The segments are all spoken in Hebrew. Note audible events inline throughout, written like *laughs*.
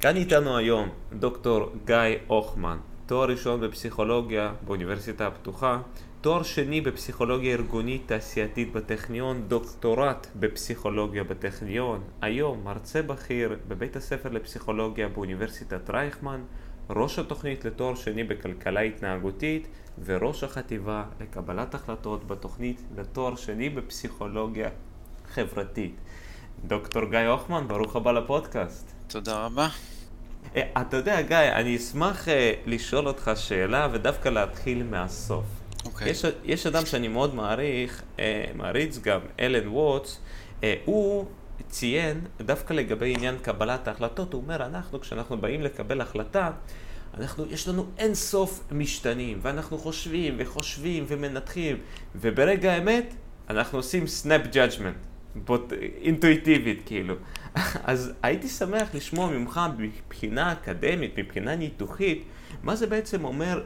כאן איתנו היום דוקטור גיא הוכמן, תואר ראשון בפסיכולוגיה באוניברסיטה הפתוחה, תואר שני בפסיכולוגיה ארגונית תעשייתית בטכניון, דוקטורט בפסיכולוגיה בטכניון, היום מרצה בכיר בבית הספר לפסיכולוגיה באוניברסיטת רייכמן, ראש התוכנית לתואר שני בכלכלה התנהגותית וראש החטיבה לקבלת החלטות בתוכנית לתואר שני בפסיכולוגיה חברתית. דוקטור גיא הוכמן, ברוך הבא לפודקאסט. תודה רבה. אה, אתה יודע, גיא, אני אשמח אה, לשאול אותך שאלה ודווקא להתחיל מהסוף. אוקיי. יש, יש אדם שאני מאוד מעריך, אה, מעריץ גם, אלן ווטס, הוא ציין דווקא לגבי עניין קבלת ההחלטות, הוא אומר, אנחנו, כשאנחנו באים לקבל החלטה, אנחנו, יש לנו אין סוף משתנים, ואנחנו חושבים וחושבים ומנתחים, וברגע האמת, אנחנו עושים snap judgment, אינטואיטיבית כאילו. אז הייתי שמח לשמוע ממך מבחינה אקדמית, מבחינה ניתוחית, מה זה בעצם אומר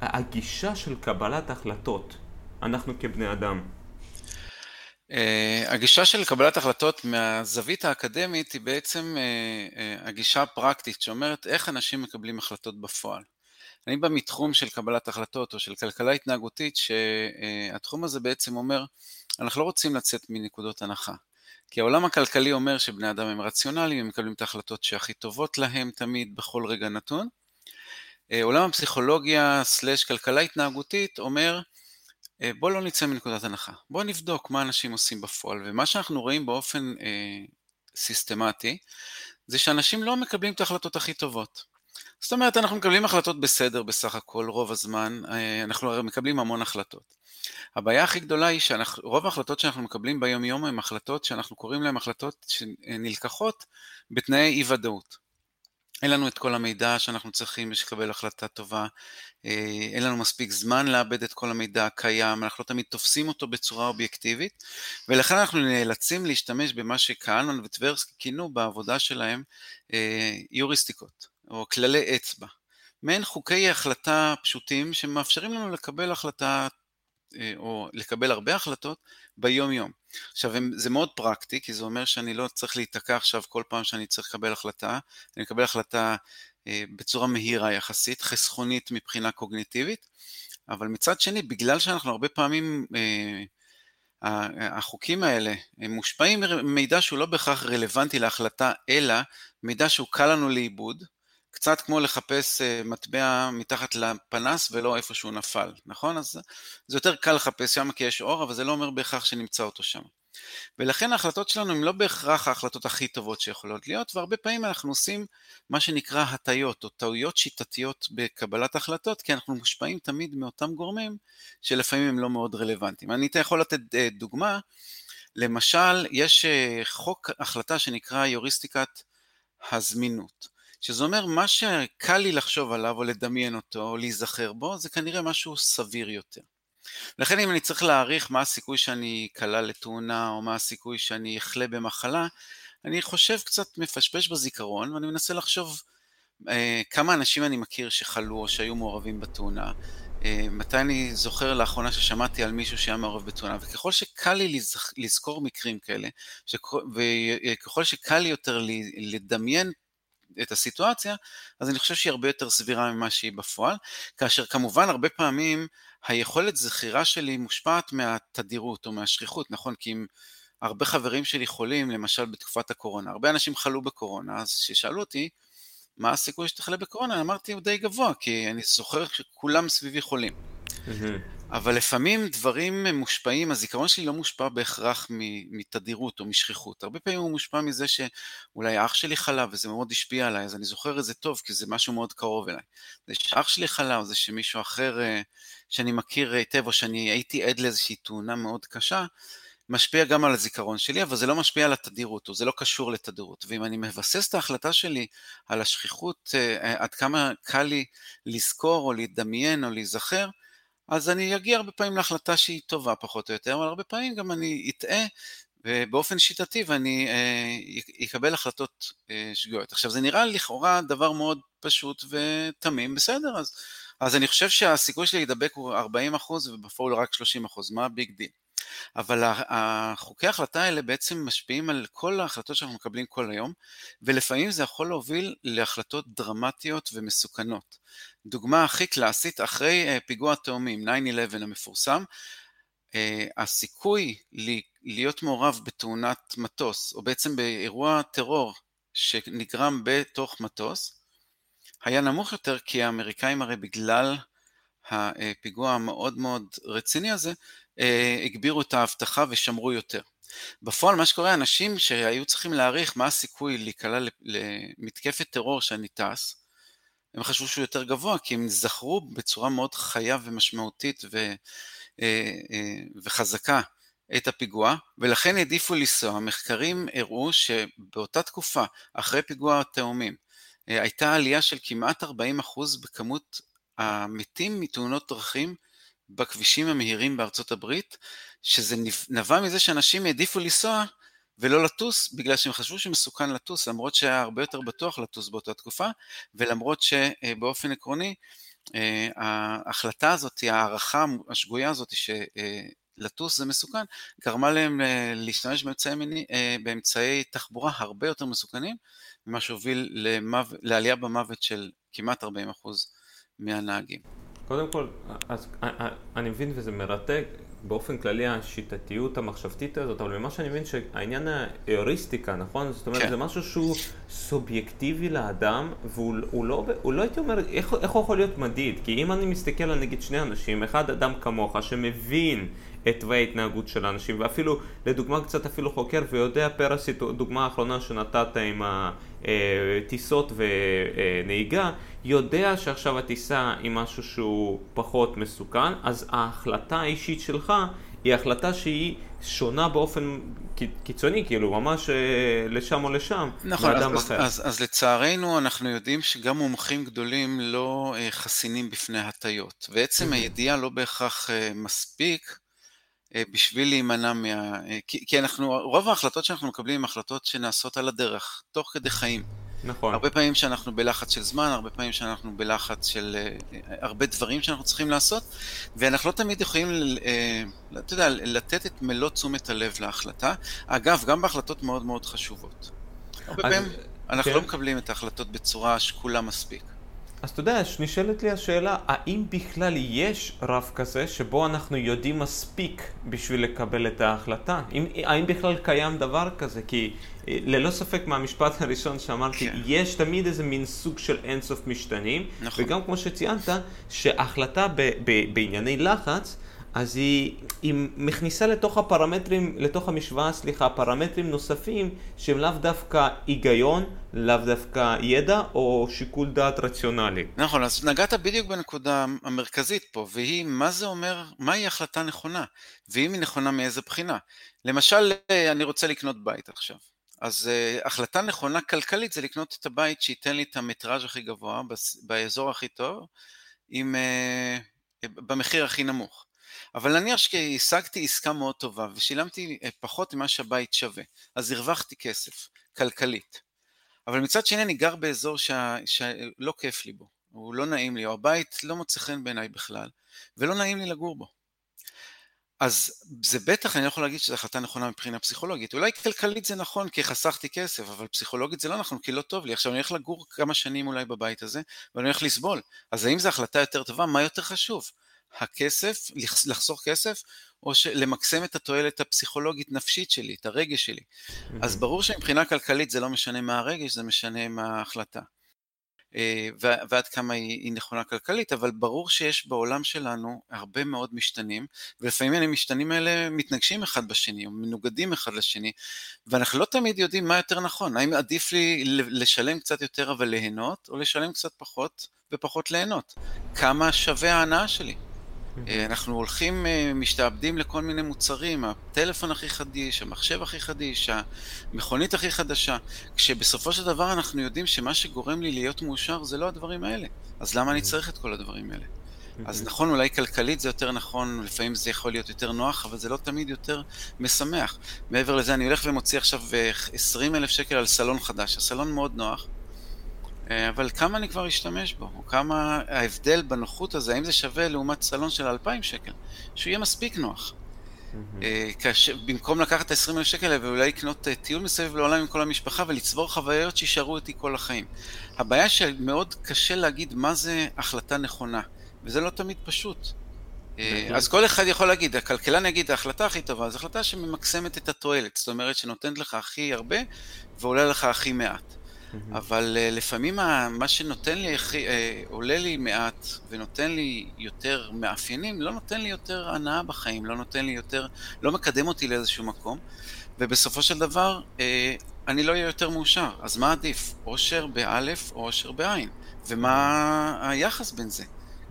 הגישה של קבלת החלטות, אנחנו כבני אדם. אה, הגישה של קבלת החלטות מהזווית האקדמית היא בעצם אה, אה, הגישה הפרקטית שאומרת איך אנשים מקבלים החלטות בפועל. אני בא מתחום של קבלת החלטות או של כלכלה התנהגותית שהתחום הזה בעצם אומר אנחנו לא רוצים לצאת מנקודות הנחה. כי העולם הכלכלי אומר שבני אדם הם רציונליים, הם מקבלים את ההחלטות שהכי טובות להם תמיד, בכל רגע נתון. אה, עולם הפסיכולוגיה סלש כלכלה התנהגותית אומר, אה, בוא לא נצא מנקודת הנחה, בוא נבדוק מה אנשים עושים בפועל, ומה שאנחנו רואים באופן אה, סיסטמטי, זה שאנשים לא מקבלים את ההחלטות הכי טובות. זאת אומרת, אנחנו מקבלים החלטות בסדר בסך הכל, רוב הזמן, אה, אנחנו הרי מקבלים המון החלטות. הבעיה הכי גדולה היא שרוב ההחלטות שאנחנו מקבלים ביום יום הן החלטות שאנחנו קוראים להן החלטות שנלקחות בתנאי אי ודאות. אין לנו את כל המידע שאנחנו צריכים בשביל לקבל החלטה טובה, אה, אין לנו מספיק זמן לאבד את כל המידע הקיים, אנחנו לא תמיד תופסים אותו בצורה אובייקטיבית, ולכן אנחנו נאלצים להשתמש במה שקהלמן וטברסקי כינו בעבודה שלהם אה, יוריסטיקות, או כללי אצבע. מעין חוקי החלטה פשוטים שמאפשרים לנו לקבל החלטה או לקבל הרבה החלטות ביום יום. עכשיו זה מאוד פרקטי כי זה אומר שאני לא צריך להיתקע עכשיו כל פעם שאני צריך לקבל החלטה, אני מקבל החלטה אה, בצורה מהירה יחסית, חסכונית מבחינה קוגניטיבית, אבל מצד שני בגלל שאנחנו הרבה פעמים אה, החוקים האלה הם מושפעים ממידע שהוא לא בהכרח רלוונטי להחלטה אלא מידע שהוא קל לנו לאיבוד קצת כמו לחפש אה, מטבע מתחת לפנס ולא איפה שהוא נפל, נכון? אז זה יותר קל לחפש שם כי יש אור, אבל זה לא אומר בהכרח שנמצא אותו שם. ולכן ההחלטות שלנו הן לא בהכרח ההחלטות הכי טובות שיכולות להיות, והרבה פעמים אנחנו עושים מה שנקרא הטיות או טעויות שיטתיות בקבלת החלטות, כי אנחנו מושפעים תמיד מאותם גורמים שלפעמים הם לא מאוד רלוונטיים. אני יכול לתת אה, דוגמה, למשל, יש אה, חוק החלטה שנקרא יוריסטיקת הזמינות. שזה אומר מה שקל לי לחשוב עליו או לדמיין אותו או להיזכר בו זה כנראה משהו סביר יותר. לכן אם אני צריך להעריך מה הסיכוי שאני קלה לתאונה או מה הסיכוי שאני אחלה במחלה, אני חושב קצת מפשפש בזיכרון ואני מנסה לחשוב אה, כמה אנשים אני מכיר שחלו או שהיו מעורבים בתאונה, אה, מתי אני זוכר לאחרונה ששמעתי על מישהו שהיה מעורב בתאונה, וככל שקל לי לזכ... לזכור מקרים כאלה, שכ... וככל שקל לי יותר לדמיין את הסיטואציה, אז אני חושב שהיא הרבה יותר סבירה ממה שהיא בפועל, כאשר כמובן הרבה פעמים היכולת זכירה שלי מושפעת מהתדירות או מהשכיחות, נכון? כי אם הרבה חברים שלי חולים, למשל בתקופת הקורונה, הרבה אנשים חלו בקורונה, אז כששאלו אותי, מה הסיכוי שתחלה בקורונה? אמרתי, הוא די גבוה, כי אני זוכר שכולם סביבי חולים. אבל לפעמים דברים מושפעים, הזיכרון שלי לא מושפע בהכרח מתדירות או משכיחות. הרבה פעמים הוא מושפע מזה שאולי אח שלי חלה וזה מאוד השפיע עליי, אז אני זוכר את זה טוב, כי זה משהו מאוד קרוב אליי. זה שאח שלי חלה, או זה שמישהו אחר אה, שאני מכיר היטב, או שאני הייתי עד לאיזושהי תאונה מאוד קשה, משפיע גם על הזיכרון שלי, אבל זה לא משפיע על התדירות, או זה לא קשור לתדירות. ואם אני מבסס את ההחלטה שלי על השכיחות, אה, עד כמה קל לי לזכור, או לדמיין, או להיזכר, אז אני אגיע הרבה פעמים להחלטה שהיא טובה פחות או יותר, אבל הרבה פעמים גם אני אטעה באופן שיטתי ואני אה, אקבל החלטות אה, שגויות. עכשיו זה נראה לכאורה דבר מאוד פשוט ותמים, בסדר, אז, אז אני חושב שהסיכוי שלי להידבק הוא 40% ובפועל רק 30%, מה ה big deal? אבל החוקי ההחלטה האלה בעצם משפיעים על כל ההחלטות שאנחנו מקבלים כל היום, ולפעמים זה יכול להוביל להחלטות דרמטיות ומסוכנות. דוגמה הכי קלאסית, אחרי אה, פיגוע התאומים, 9-11 המפורסם, אה, הסיכוי להיות מעורב בתאונת מטוס, או בעצם באירוע טרור שנגרם בתוך מטוס, היה נמוך יותר כי האמריקאים הרי בגלל הפיגוע המאוד מאוד רציני הזה, אה, הגבירו את האבטחה ושמרו יותר. בפועל מה שקורה, אנשים שהיו צריכים להעריך מה הסיכוי להיקלע למתקפת טרור שאני טס, הם חשבו שהוא יותר גבוה, כי הם זכרו בצורה מאוד חיה ומשמעותית ו, אה, אה, וחזקה את הפיגוע, ולכן העדיפו לנסוע. מחקרים הראו שבאותה תקופה, אחרי פיגוע התאומים, הייתה עלייה של כמעט 40% בכמות המתים מתאונות דרכים בכבישים המהירים בארצות הברית, שזה נבע מזה שאנשים העדיפו לנסוע ולא לטוס, בגלל שהם חשבו שמסוכן לטוס, למרות שהיה הרבה יותר בטוח לטוס באותה תקופה, ולמרות שבאופן עקרוני, אה, ההחלטה הזאת, ההערכה השגויה הזאת שלטוס זה מסוכן, גרמה להם אה, להשתמש באמצעי, אה, באמצעי תחבורה הרבה יותר מסוכנים, ממה שהוביל למו... לעלייה במוות של כמעט 40% מהנהגים. קודם כל, אז אני מבין וזה מרתק באופן כללי השיטתיות המחשבתית הזאת, אבל ממה שאני מבין שהעניין האיוריסטיקה, נכון? זאת אומרת, כן. זה משהו שהוא סובייקטיבי לאדם, והוא לא, הוא לא הייתי אומר, איך, איך הוא יכול להיות מדיד? כי אם אני מסתכל על נגיד שני אנשים, אחד אדם כמוך שמבין את תוואי ההתנהגות של האנשים, ואפילו, לדוגמה קצת אפילו חוקר ויודע פר הדוגמה האחרונה שנתת עם הטיסות ונהיגה, יודע שעכשיו הטיסה היא משהו שהוא פחות מסוכן, אז ההחלטה האישית שלך היא החלטה שהיא שונה באופן קיצוני, כאילו ממש אה, לשם או לשם, נכון, אז, אחר. אז, אז, אז לצערנו אנחנו יודעים שגם מומחים גדולים לא אה, חסינים בפני הטיות, ועצם הידיעה לא בהכרח אה, מספיק אה, בשביל להימנע מה... אה, כי, כי אנחנו, רוב ההחלטות שאנחנו מקבלים הן החלטות שנעשות על הדרך, תוך כדי חיים. נכון. הרבה פעמים שאנחנו בלחץ של זמן, הרבה פעמים שאנחנו בלחץ של uh, הרבה דברים שאנחנו צריכים לעשות, ואנחנו לא תמיד יכולים, uh, אתה יודע, לתת את מלוא תשומת הלב להחלטה. אגב, גם בהחלטות מאוד מאוד חשובות. הרבה אז, פעמים אנחנו כן. לא מקבלים את ההחלטות בצורה שקולה מספיק. אז אתה יודע, נשאלת לי השאלה, האם בכלל יש רף כזה שבו אנחנו יודעים מספיק בשביל לקבל את ההחלטה? אם, האם בכלל קיים דבר כזה? כי אה, ללא ספק מהמשפט *laughs* הראשון שאמרתי, כן. יש תמיד איזה מין סוג של אינסוף משתנים, נכון. וגם כמו שציינת, שהחלטה ב, ב, בענייני לחץ, אז היא, היא מכניסה לתוך הפרמטרים, לתוך המשוואה, סליחה, פרמטרים נוספים שהם לאו דווקא היגיון, לאו דווקא ידע או שיקול דעת רציונלי. נכון, אז נגעת בדיוק בנקודה המרכזית פה, והיא מה זה אומר, מהי החלטה נכונה, ואם היא נכונה מאיזה בחינה. למשל, אני רוצה לקנות בית עכשיו. אז uh, החלטה נכונה כלכלית זה לקנות את הבית שייתן לי את המטראז' הכי גבוה, באזור הכי טוב, עם, uh, במחיר הכי נמוך. אבל נניח שהשגתי עסקה מאוד טובה ושילמתי אה, פחות ממה שהבית שווה, אז הרווחתי כסף, כלכלית. אבל מצד שני אני גר באזור שה... שלא כיף לי בו, הוא לא נעים לי, או הבית לא מוצא חן בעיניי בכלל, ולא נעים לי לגור בו. אז זה בטח, אני לא יכול להגיד שזו החלטה נכונה מבחינה פסיכולוגית. אולי כלכלית זה נכון כי חסכתי כסף, אבל פסיכולוגית זה לא נכון כי לא טוב לי. עכשיו אני הולך לגור כמה שנים אולי בבית הזה, ואני הולך לסבול. אז האם זו החלטה יותר טובה? מה יותר חשוב? הכסף, לחסוך כסף, או למקסם את התועלת הפסיכולוגית נפשית שלי, את הרגש שלי. Mm-hmm. אז ברור שמבחינה כלכלית זה לא משנה מה הרגש, זה משנה מה ההחלטה. אה, ועד כמה היא, היא נכונה כלכלית, אבל ברור שיש בעולם שלנו הרבה מאוד משתנים, ולפעמים המשתנים האלה מתנגשים אחד בשני, או מנוגדים אחד לשני, ואנחנו לא תמיד יודעים מה יותר נכון, האם עדיף לי לשלם קצת יותר אבל ליהנות, או לשלם קצת פחות ופחות ליהנות. כמה שווה ההנאה שלי? אה, אנחנו הולכים, אה, משתעבדים לכל מיני מוצרים, הטלפון הכי חדיש, המחשב הכי חדיש, המכונית הכי חדשה, כשבסופו של דבר אנחנו יודעים שמה שגורם לי להיות מאושר זה לא הדברים האלה. אז למה אני צריך את כל הדברים האלה? אז נכון, אולי כלכלית זה יותר נכון, לפעמים זה יכול להיות יותר נוח, אבל זה לא תמיד יותר משמח. מעבר לזה, אני הולך ומוציא עכשיו 20 אה, אלף שקל על סלון חדש. הסלון מאוד נוח, אבל כמה אני כבר אשתמש בו, או כמה ההבדל בנוחות הזה, האם זה שווה לעומת סלון של 2,000 שקל, שהוא יהיה מספיק נוח. כאשר, במקום לקחת את ה-20 אלף שקל האלה ואולי לקנות טיול מסביב לעולם עם כל המשפחה ולצבור חוויות שישארו איתי כל החיים. הבעיה שמאוד קשה להגיד מה זה החלטה נכונה, וזה לא תמיד פשוט. אז כל אחד יכול להגיד, הכלכלן יגיד, ההחלטה הכי טובה זו החלטה שממקסמת את התועלת, זאת אומרת שנותנת לך הכי הרבה ועולה לך הכי מעט. אבל לפעמים מה שנותן לי, עולה לי מעט ונותן לי יותר מאפיינים, לא נותן לי יותר הנאה בחיים, לא נותן לי יותר, לא מקדם אותי לאיזשהו מקום, ובסופו של דבר אני לא אהיה יותר מאושר. אז מה עדיף, אושר באלף או אושר בעין? ומה היחס בין זה?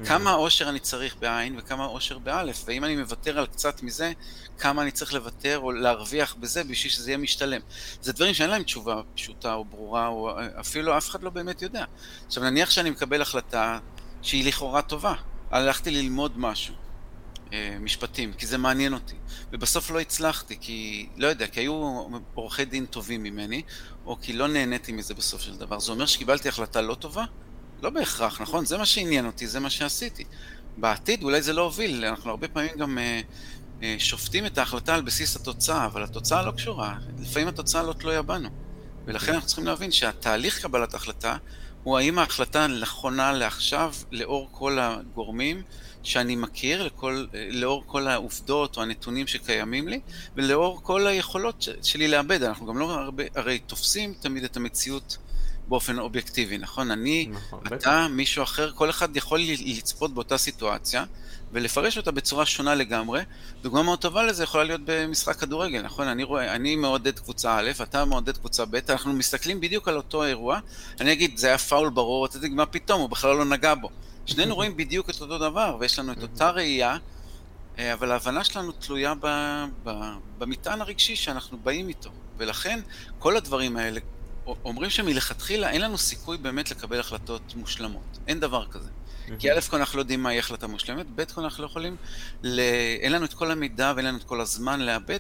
כמה עושר אני צריך בעין וכמה עושר באלף, ואם אני מוותר על קצת מזה, כמה אני צריך לוותר או להרוויח בזה בשביל שזה יהיה משתלם. זה דברים שאין להם תשובה פשוטה או ברורה, או אפילו אף אחד לא באמת יודע. עכשיו נניח שאני מקבל החלטה שהיא לכאורה טובה, הלכתי ללמוד משהו, משפטים, כי זה מעניין אותי, ובסוף לא הצלחתי, כי, לא יודע, כי היו עורכי דין טובים ממני, או כי לא נהניתי מזה בסוף של דבר. זה אומר שקיבלתי החלטה לא טובה? לא בהכרח, נכון? זה מה שעניין אותי, זה מה שעשיתי. בעתיד אולי זה לא הוביל, אנחנו הרבה פעמים גם אה, אה, שופטים את ההחלטה על בסיס התוצאה, אבל התוצאה לא קשורה, לפעמים התוצאה לא תלויה בנו. ולכן אנחנו צריכים להבין שהתהליך קבלת החלטה הוא האם ההחלטה נכונה לעכשיו, לאור כל הגורמים שאני מכיר, לכל, לאור כל העובדות או הנתונים שקיימים לי, ולאור כל היכולות שלי לאבד. אנחנו גם לא הרבה, הרי תופסים תמיד את המציאות באופן אובייקטיבי, נכון? אני, נכון, אתה, בטח. מישהו אחר, כל אחד יכול לצפות באותה סיטואציה ולפרש אותה בצורה שונה לגמרי. דוגמה מאוד טובה לזה יכולה להיות במשחק כדורגל, נכון? אני רואה, אני מעודד קבוצה א', אתה מעודד קבוצה ב', אנחנו מסתכלים בדיוק על אותו אירוע, אני אגיד, זה היה פאול ברור, אתה תגיד, מה פתאום, הוא בכלל לא נגע בו. שנינו רואים בדיוק את אותו דבר, ויש לנו את אותה ראייה, אה, אבל ההבנה שלנו תלויה ב, ב, במטען הרגשי שאנחנו באים איתו. ולכן, כל הדברים האלה, אומרים שמלכתחילה אין לנו סיכוי באמת לקבל החלטות מושלמות. אין דבר כזה. כי א' כל אנחנו לא יודעים מהי החלטה מושלמת, ב' כל אנחנו לא יכולים, ל... אין לנו את כל המידע ואין לנו את כל הזמן לאבד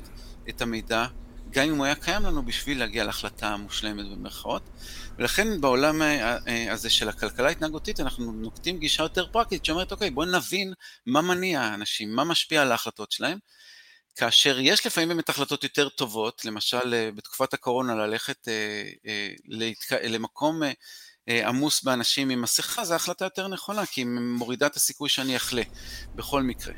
את המידע, גם אם הוא היה קיים לנו בשביל להגיע להחלטה מושלמת במרכאות. ולכן בעולם אה, אה, הזה של הכלכלה ההתנהגותית אנחנו נוקטים גישה יותר פרקטית שאומרת, אוקיי, בואו נבין מה מניע האנשים, מה משפיע על ההחלטות שלהם. כאשר יש לפעמים באמת החלטות יותר טובות, למשל אה, בתקופת הקורונה ללכת אה, אה, להתק... למקום עמוס באנשים עם מסכה, זו החלטה יותר נכונה, כי היא מורידה את הסיכוי שאני אחלה, בכל מקרה.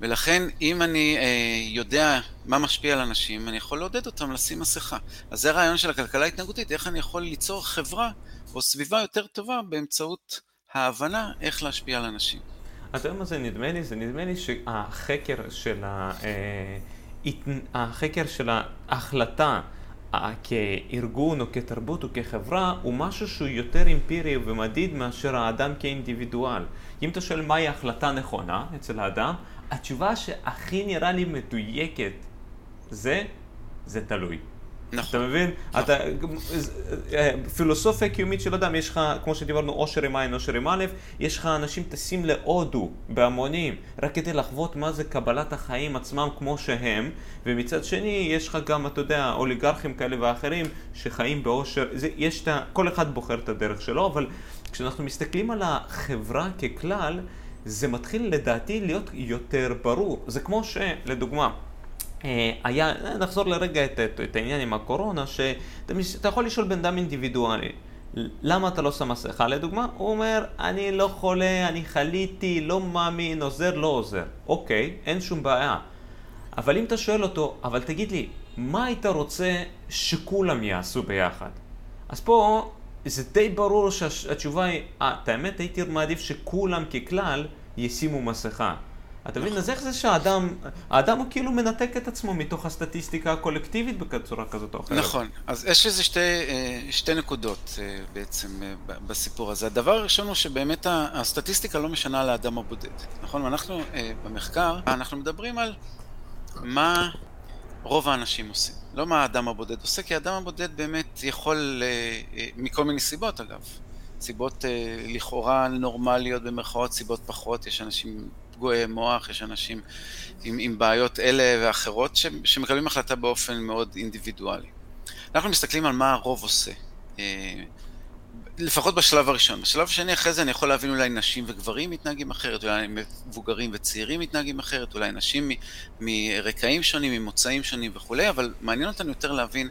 ולכן אם אני אה, יודע מה משפיע על אנשים, אני יכול לעודד אותם לשים מסכה. אז זה הרעיון של הכלכלה ההתנהגותית, איך אני יכול ליצור חברה או סביבה יותר טובה באמצעות ההבנה איך להשפיע על אנשים. אתה יודע מה זה נדמה לי? זה נדמה לי שהחקר של, ה... אה, החקר של ההחלטה כארגון או כתרבות או כחברה הוא משהו שהוא יותר אמפירי ומדיד מאשר האדם כאינדיבידואל. אם אתה שואל מהי החלטה נכונה אצל האדם, התשובה שהכי נראה לי מדויקת זה, זה תלוי. נכון. אתה מבין? נכון. אתה, אה, פילוסופיה קיומית של אדם, יש לך, כמו שדיברנו, עושר עם עין, עושר עם א', יש לך אנשים טסים להודו בהמונים, רק כדי לחוות מה זה קבלת החיים עצמם כמו שהם, ומצד שני, יש לך גם, אתה יודע, אוליגרכים כאלה ואחרים שחיים בעושר, זה, יש את ה... כל אחד בוחר את הדרך שלו, אבל כשאנחנו מסתכלים על החברה ככלל, זה מתחיל לדעתי להיות יותר ברור. זה כמו שלדוגמה, היה, נחזור לרגע את, את, את העניין עם הקורונה, שאתה יכול לשאול בן אדם אינדיבידואלי, למה אתה לא שם מסכה לדוגמה? הוא אומר, אני לא חולה, אני חליתי, לא מאמין, עוזר, לא עוזר. אוקיי, אין שום בעיה. אבל אם אתה שואל אותו, אבל תגיד לי, מה היית רוצה שכולם יעשו ביחד? אז פה זה די ברור שהתשובה היא, אה, את האמת הייתי מעדיף שכולם ככלל ישימו מסכה. אתה מבין? אז איך זה שהאדם, האדם הוא כאילו מנתק את עצמו מתוך הסטטיסטיקה הקולקטיבית בצורה כזאת או אחרת. נכון. אז יש איזה שתי, אה, שתי נקודות אה, בעצם אה, בסיפור הזה. הדבר הראשון הוא שבאמת הסטטיסטיקה לא משנה לאדם הבודד. נכון? ואנחנו במחקר, אנחנו מדברים על מה רוב האנשים עושים. לא מה האדם הבודד עושה, כי האדם הבודד באמת יכול, מכל מיני סיבות אגב, סיבות לכאורה נורמליות במרכאות, סיבות פחות, יש אנשים פגועי מוח, יש אנשים עם, עם בעיות אלה ואחרות ש, שמקבלים החלטה באופן מאוד אינדיבידואלי. אנחנו מסתכלים על מה הרוב עושה. אה, לפחות בשלב הראשון. בשלב השני, אחרי זה אני יכול להבין אולי נשים וגברים מתנהגים אחרת, אולי מבוגרים וצעירים מתנהגים אחרת, אולי נשים מרקעים שונים, ממוצאים שונים וכולי, אבל מעניין אותנו יותר להבין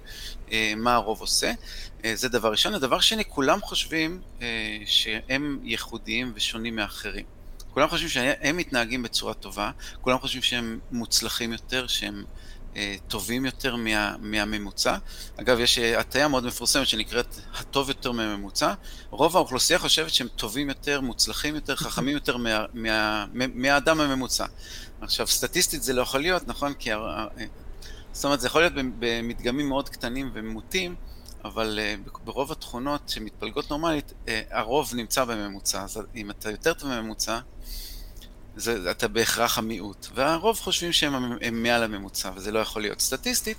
אה, מה הרוב עושה. אה, זה דבר ראשון. הדבר שני, כולם חושבים שהם ייחודיים ושונים מאחרים. כולם חושבים שהם מתנהגים בצורה טובה, כולם חושבים שהם מוצלחים יותר, שהם אה, טובים יותר מה, מהממוצע. אגב, יש אה, הטעיה מאוד מפורסמת שנקראת הטוב יותר מהממוצע. רוב האוכלוסייה חושבת שהם טובים יותר, מוצלחים יותר, חכמים יותר מה, מה, מה, מהאדם הממוצע. עכשיו, סטטיסטית זה לא יכול להיות, נכון? כי... אה, זאת אומרת, זה יכול להיות במדגמים מאוד קטנים ומוטים, אבל ברוב התכונות שמתפלגות נורמלית, הרוב נמצא בממוצע. אז אם אתה יותר טוב מממוצע, זה, אתה בהכרח המיעוט. והרוב חושבים שהם הם מעל הממוצע, וזה לא יכול להיות סטטיסטית.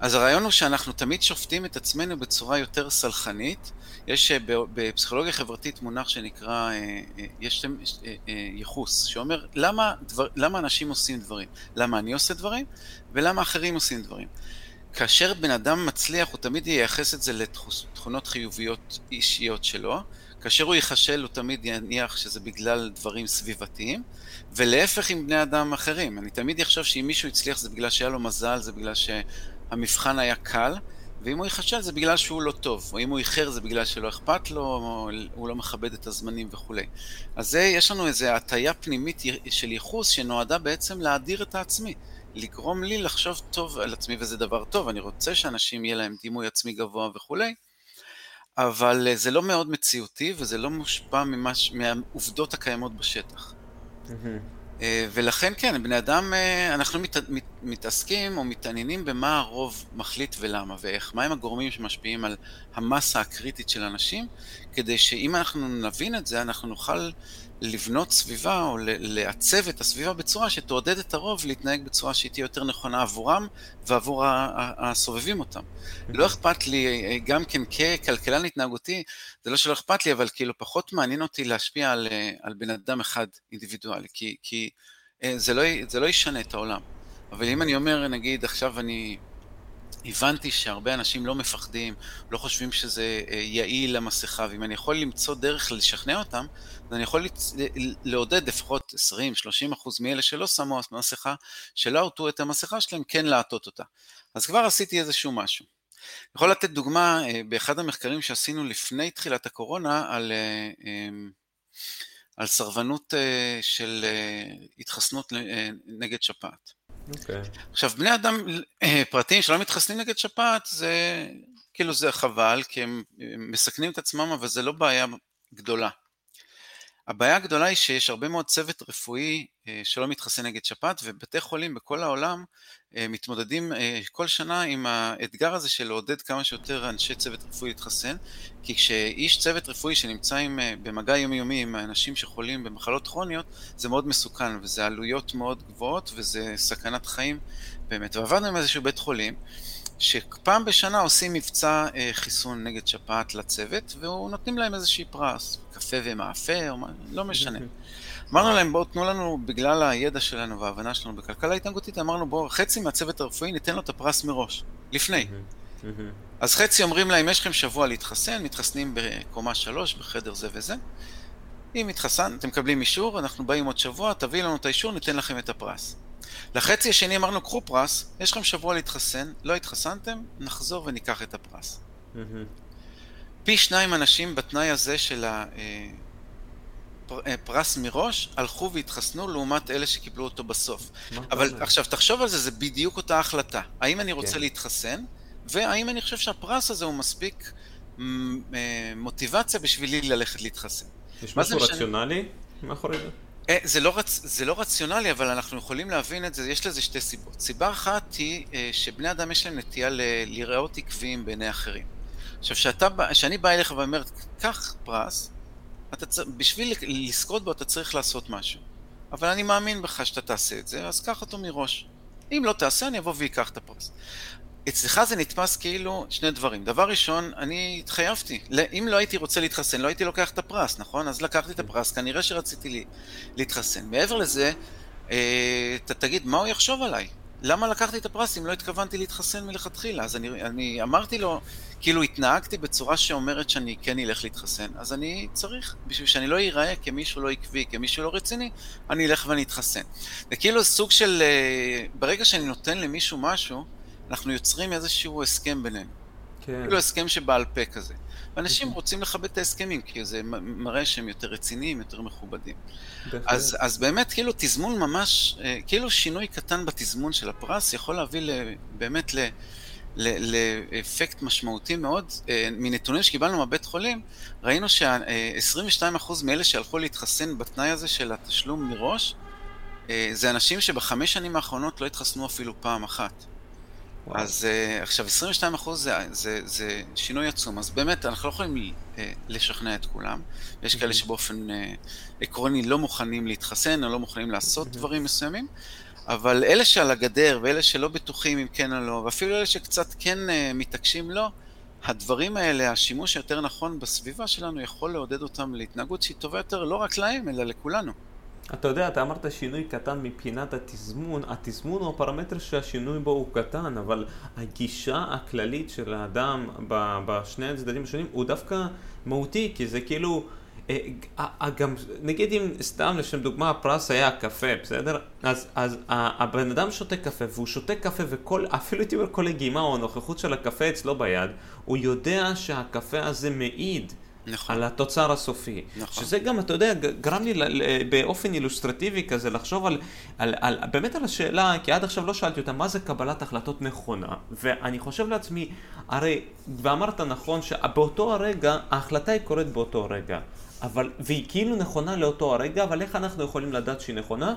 אז הרעיון הוא שאנחנו תמיד שופטים את עצמנו בצורה יותר סלחנית. יש אה, בפסיכולוגיה חברתית מונח שנקרא, אה, אה, יש ייחוס, שאומר למה, דבר, למה אנשים עושים דברים, למה אני עושה דברים, ולמה אחרים עושים דברים. כאשר בן אדם מצליח, הוא תמיד ייחס את זה לתכונות חיוביות אישיות שלו. כאשר הוא ייחשל, הוא תמיד יניח שזה בגלל דברים סביבתיים, ולהפך עם בני אדם אחרים. אני תמיד אחשוב שאם מישהו הצליח זה בגלל שהיה לו מזל, זה בגלל שהמבחן היה קל, ואם הוא ייחשל זה בגלל שהוא לא טוב, או אם הוא איחר זה בגלל שלא אכפת לו, או הוא לא מכבד את הזמנים וכולי. אז זה, יש לנו איזו הטיה פנימית של ייחוס שנועדה בעצם להדיר את העצמי. לגרום לי לחשוב טוב על עצמי, וזה דבר טוב, אני רוצה שאנשים יהיה להם דימוי עצמי גבוה וכולי, אבל אה, זה לא מאוד מציאותי וזה לא מושפע ממש, מהעובדות הקיימות בשטח. אה, ולכן כן, בני אדם, אה, אנחנו מת, מת, מתעסקים או מתעניינים במה הרוב מחליט ולמה ואיך, מהם הגורמים שמשפיעים על המסה הקריטית של אנשים, כדי שאם אנחנו נבין את זה, אנחנו נוכל לבנות סביבה או לעצב את הסביבה בצורה שתעודד את הרוב להתנהג בצורה שהיא תהיה יותר נכונה עבורם ועבור הסובבים אותם. לא אכפת לי, גם כן ככלכלן התנהגותי, זה לא שלא אכפת לי, אבל כאילו פחות מעניין אותי להשפיע על, על בן אדם אחד אינדיבידואלי, כי, כי אה, זה, לא, זה לא ישנה את העולם. אבל אם אני אומר, נגיד, עכשיו אני הבנתי שהרבה אנשים לא מפחדים, לא חושבים שזה אה, יעיל למסכה, ואם אני יכול למצוא דרך לשכנע אותם, אז אני יכול לעודד לפחות 20-30 אחוז מאלה שלא שמו מסכה, שלא עטו את המסכה שלהם, כן לעטות אותה. אז כבר עשיתי איזשהו משהו. אני יכול לתת דוגמה אה, באחד המחקרים שעשינו לפני תחילת הקורונה על, אה, אמ, על סרבנות של התחסנות נגד שפעת. Okay. אוקיי. עכשיו, בני אדם אה, פרטיים שלא מתחסנים נגד שפעת, זה כאילו זה חבל, כי הם מסכנים את עצמם, אבל זה לא בעיה גדולה. הבעיה הגדולה היא שיש הרבה מאוד צוות רפואי אה, שלא מתחסן נגד שפעת, ובתי חולים בכל העולם אה, מתמודדים אה, כל שנה עם האתגר הזה של לעודד כמה שיותר אנשי צוות רפואי להתחסן, כי כשאיש צוות רפואי שנמצא עם, במגע יומיומי עם אנשים שחולים במחלות כרוניות, זה מאוד מסוכן, וזה עלויות מאוד גבוהות, וזה סכנת חיים באמת. ועבדנו עם איזשהו בית חולים, שפעם בשנה עושים מבצע אה, חיסון נגד שפעת לצוות, ונותנים להם איזושהי פרס, קפה ומאפה, או מה, לא משנה. אמרנו להם, בואו תנו לנו, בגלל הידע שלנו וההבנה שלנו בכלכלה התנהגותית, אמרנו בואו, חצי מהצוות הרפואי ניתן לו את הפרס מראש, לפני. אז חצי אומרים להם, יש לכם שבוע להתחסן, מתחסנים בקומה שלוש, בחדר זה וזה. אם התחסן, אתם מקבלים אישור, אנחנו באים עוד שבוע, תביאו לנו את האישור, ניתן לכם את הפרס. לחצי השני אמרנו, קחו פרס, יש לכם שבוע להתחסן, לא התחסנתם, נחזור וניקח את הפרס. פי שניים אנשים בתנאי הזה של הפרס אה, מראש, הלכו והתחסנו לעומת אלה שקיבלו אותו בסוף. אבל עכשיו, תחשוב על זה, זה בדיוק אותה החלטה. האם אני רוצה כן. להתחסן, והאם אני חושב שהפרס הזה הוא מספיק אה, מוטיבציה בשבילי ללכת להתחסן. יש משהו רציונלי מאחורי זה? אה, זה לא, רצ... זה לא רציונלי, אבל אנחנו יכולים להבין את זה, יש לזה שתי סיבות. סיבה אחת היא אה, שבני אדם יש להם נטייה ל... להיראות עקביים בעיני אחרים. עכשיו, שאתה, כשאני בא אליך ואומר, קח פרס, אתה צ... בשביל לזכות בו אתה צריך לעשות משהו. אבל אני מאמין בך שאתה תעשה את זה, אז קח אותו מראש. אם לא תעשה, אני אבוא ואקח את הפרס. אצלך זה נתפס כאילו שני דברים. דבר ראשון, אני התחייבתי. אם לא הייתי רוצה להתחסן, לא הייתי לוקח את הפרס, נכון? אז לקחתי את הפרס, כנראה שרציתי לי, להתחסן. מעבר לזה, אה, אתה תגיד, מה הוא יחשוב עליי? למה לקחתי את הפרס אם לא התכוונתי להתחסן מלכתחילה? אז אני, אני אמרתי לו, כאילו התנהגתי בצורה שאומרת שאני כן אלך להתחסן, אז אני צריך, בשביל שאני לא איראה כמישהו לא עקבי, כמישהו לא רציני, אני אלך ואני אתחסן. זה כאילו סוג של, אה, ברגע שאני נותן למישהו משהו, אנחנו יוצרים איזשהו הסכם בינינו. כן. כאילו הסכם שבעל פה כזה. ואנשים רוצים לכבד את ההסכמים, כי זה מראה שהם יותר רציניים, יותר מכובדים. אז, אז באמת, כאילו, תזמון ממש, אה, כאילו שינוי קטן בתזמון של הפרס יכול להביא באמת ל... לאפקט משמעותי מאוד. אה, מנתונים שקיבלנו מהבית חולים, ראינו ש-22% מאלה שהלכו להתחסן בתנאי הזה של התשלום מראש, אה, זה אנשים שבחמש שנים האחרונות לא התחסנו אפילו פעם אחת. וואו. אז uh, עכשיו 22 אחוז זה, זה, זה שינוי עצום, אז באמת אנחנו לא יכולים uh, לשכנע את כולם. יש כאלה שבאופן uh, עקרוני לא מוכנים להתחסן או לא מוכנים לעשות דברים מסוימים, אבל אלה שעל הגדר ואלה שלא בטוחים אם כן או לא, ואפילו אלה שקצת כן מתעקשים לא, הדברים האלה, השימוש היותר נכון בסביבה שלנו יכול לעודד אותם להתנהגות שהיא טובה יותר לא רק להם, אלא לכולנו. אתה יודע, אתה אמרת שינוי קטן מבחינת התזמון, התזמון הוא הפרמטר שהשינוי בו הוא קטן, אבל הגישה הכללית של האדם בשני הצדדים השונים הוא דווקא מהותי, כי זה כאילו... אה, גם נגיד אם סתם לשם דוגמה הפרס היה קפה, בסדר? אז, אז הבן אדם שותה קפה והוא שותה קפה וכל, אפילו הייתי אומר כל הגימה או הנוכחות של הקפה אצלו ביד, הוא יודע שהקפה הזה מעיד נכון. על התוצר הסופי. נכון. שזה גם, אתה יודע, גרם לי באופן אילוסטרטיבי כזה לחשוב על, על, על, באמת על השאלה, כי עד עכשיו לא שאלתי אותה, מה זה קבלת החלטות נכונה? ואני חושב לעצמי, הרי, ואמרת נכון, שבאותו הרגע, ההחלטה היא קורית באותו הרגע. אבל, והיא כאילו נכונה לאותו הרגע, אבל איך אנחנו יכולים לדעת שהיא נכונה?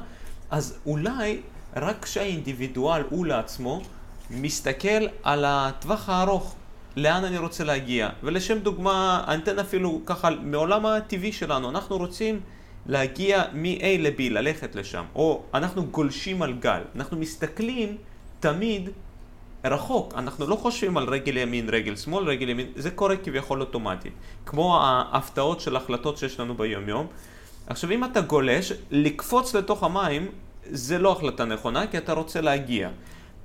אז אולי רק כשהאינדיבידואל הוא לעצמו מסתכל על הטווח הארוך. לאן אני רוצה להגיע. ולשם דוגמה, אני אתן אפילו ככה מעולם הטבעי שלנו, אנחנו רוצים להגיע מ-A ל-B, ללכת לשם, או אנחנו גולשים על גל, אנחנו מסתכלים תמיד רחוק, אנחנו לא חושבים על רגל ימין, רגל שמאל, רגל ימין, זה קורה כביכול אוטומטית, כמו ההפתעות של החלטות שיש לנו ביום יום. עכשיו אם אתה גולש, לקפוץ לתוך המים זה לא החלטה נכונה כי אתה רוצה להגיע.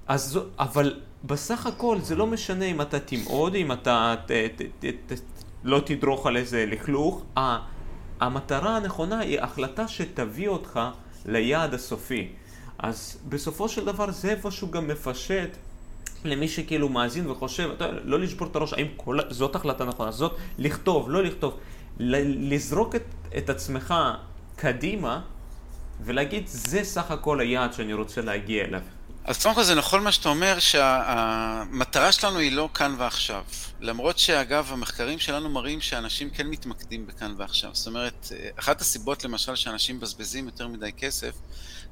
אז, אבל בסך הכל זה לא משנה אם אתה תמעוד, אם אתה ת, ת, ת, ת, ת, לא תדרוך על איזה לכלוך, המטרה הנכונה היא החלטה שתביא אותך ליעד הסופי. אז בסופו של דבר זה איפשהו גם מפשט למי שכאילו מאזין וחושב, אתה לא לשבור את הראש, האם כל, זאת החלטה נכונה, זאת לכתוב, לא לכתוב, לזרוק את, את עצמך קדימה ולהגיד זה סך הכל היעד שאני רוצה להגיע אליו. אז קודם כל זה נכון מה שאתה אומר, שהמטרה שלנו היא לא כאן ועכשיו. למרות שאגב, המחקרים שלנו מראים שאנשים כן מתמקדים בכאן ועכשיו. זאת אומרת, אחת הסיבות למשל שאנשים מבזבזים יותר מדי כסף,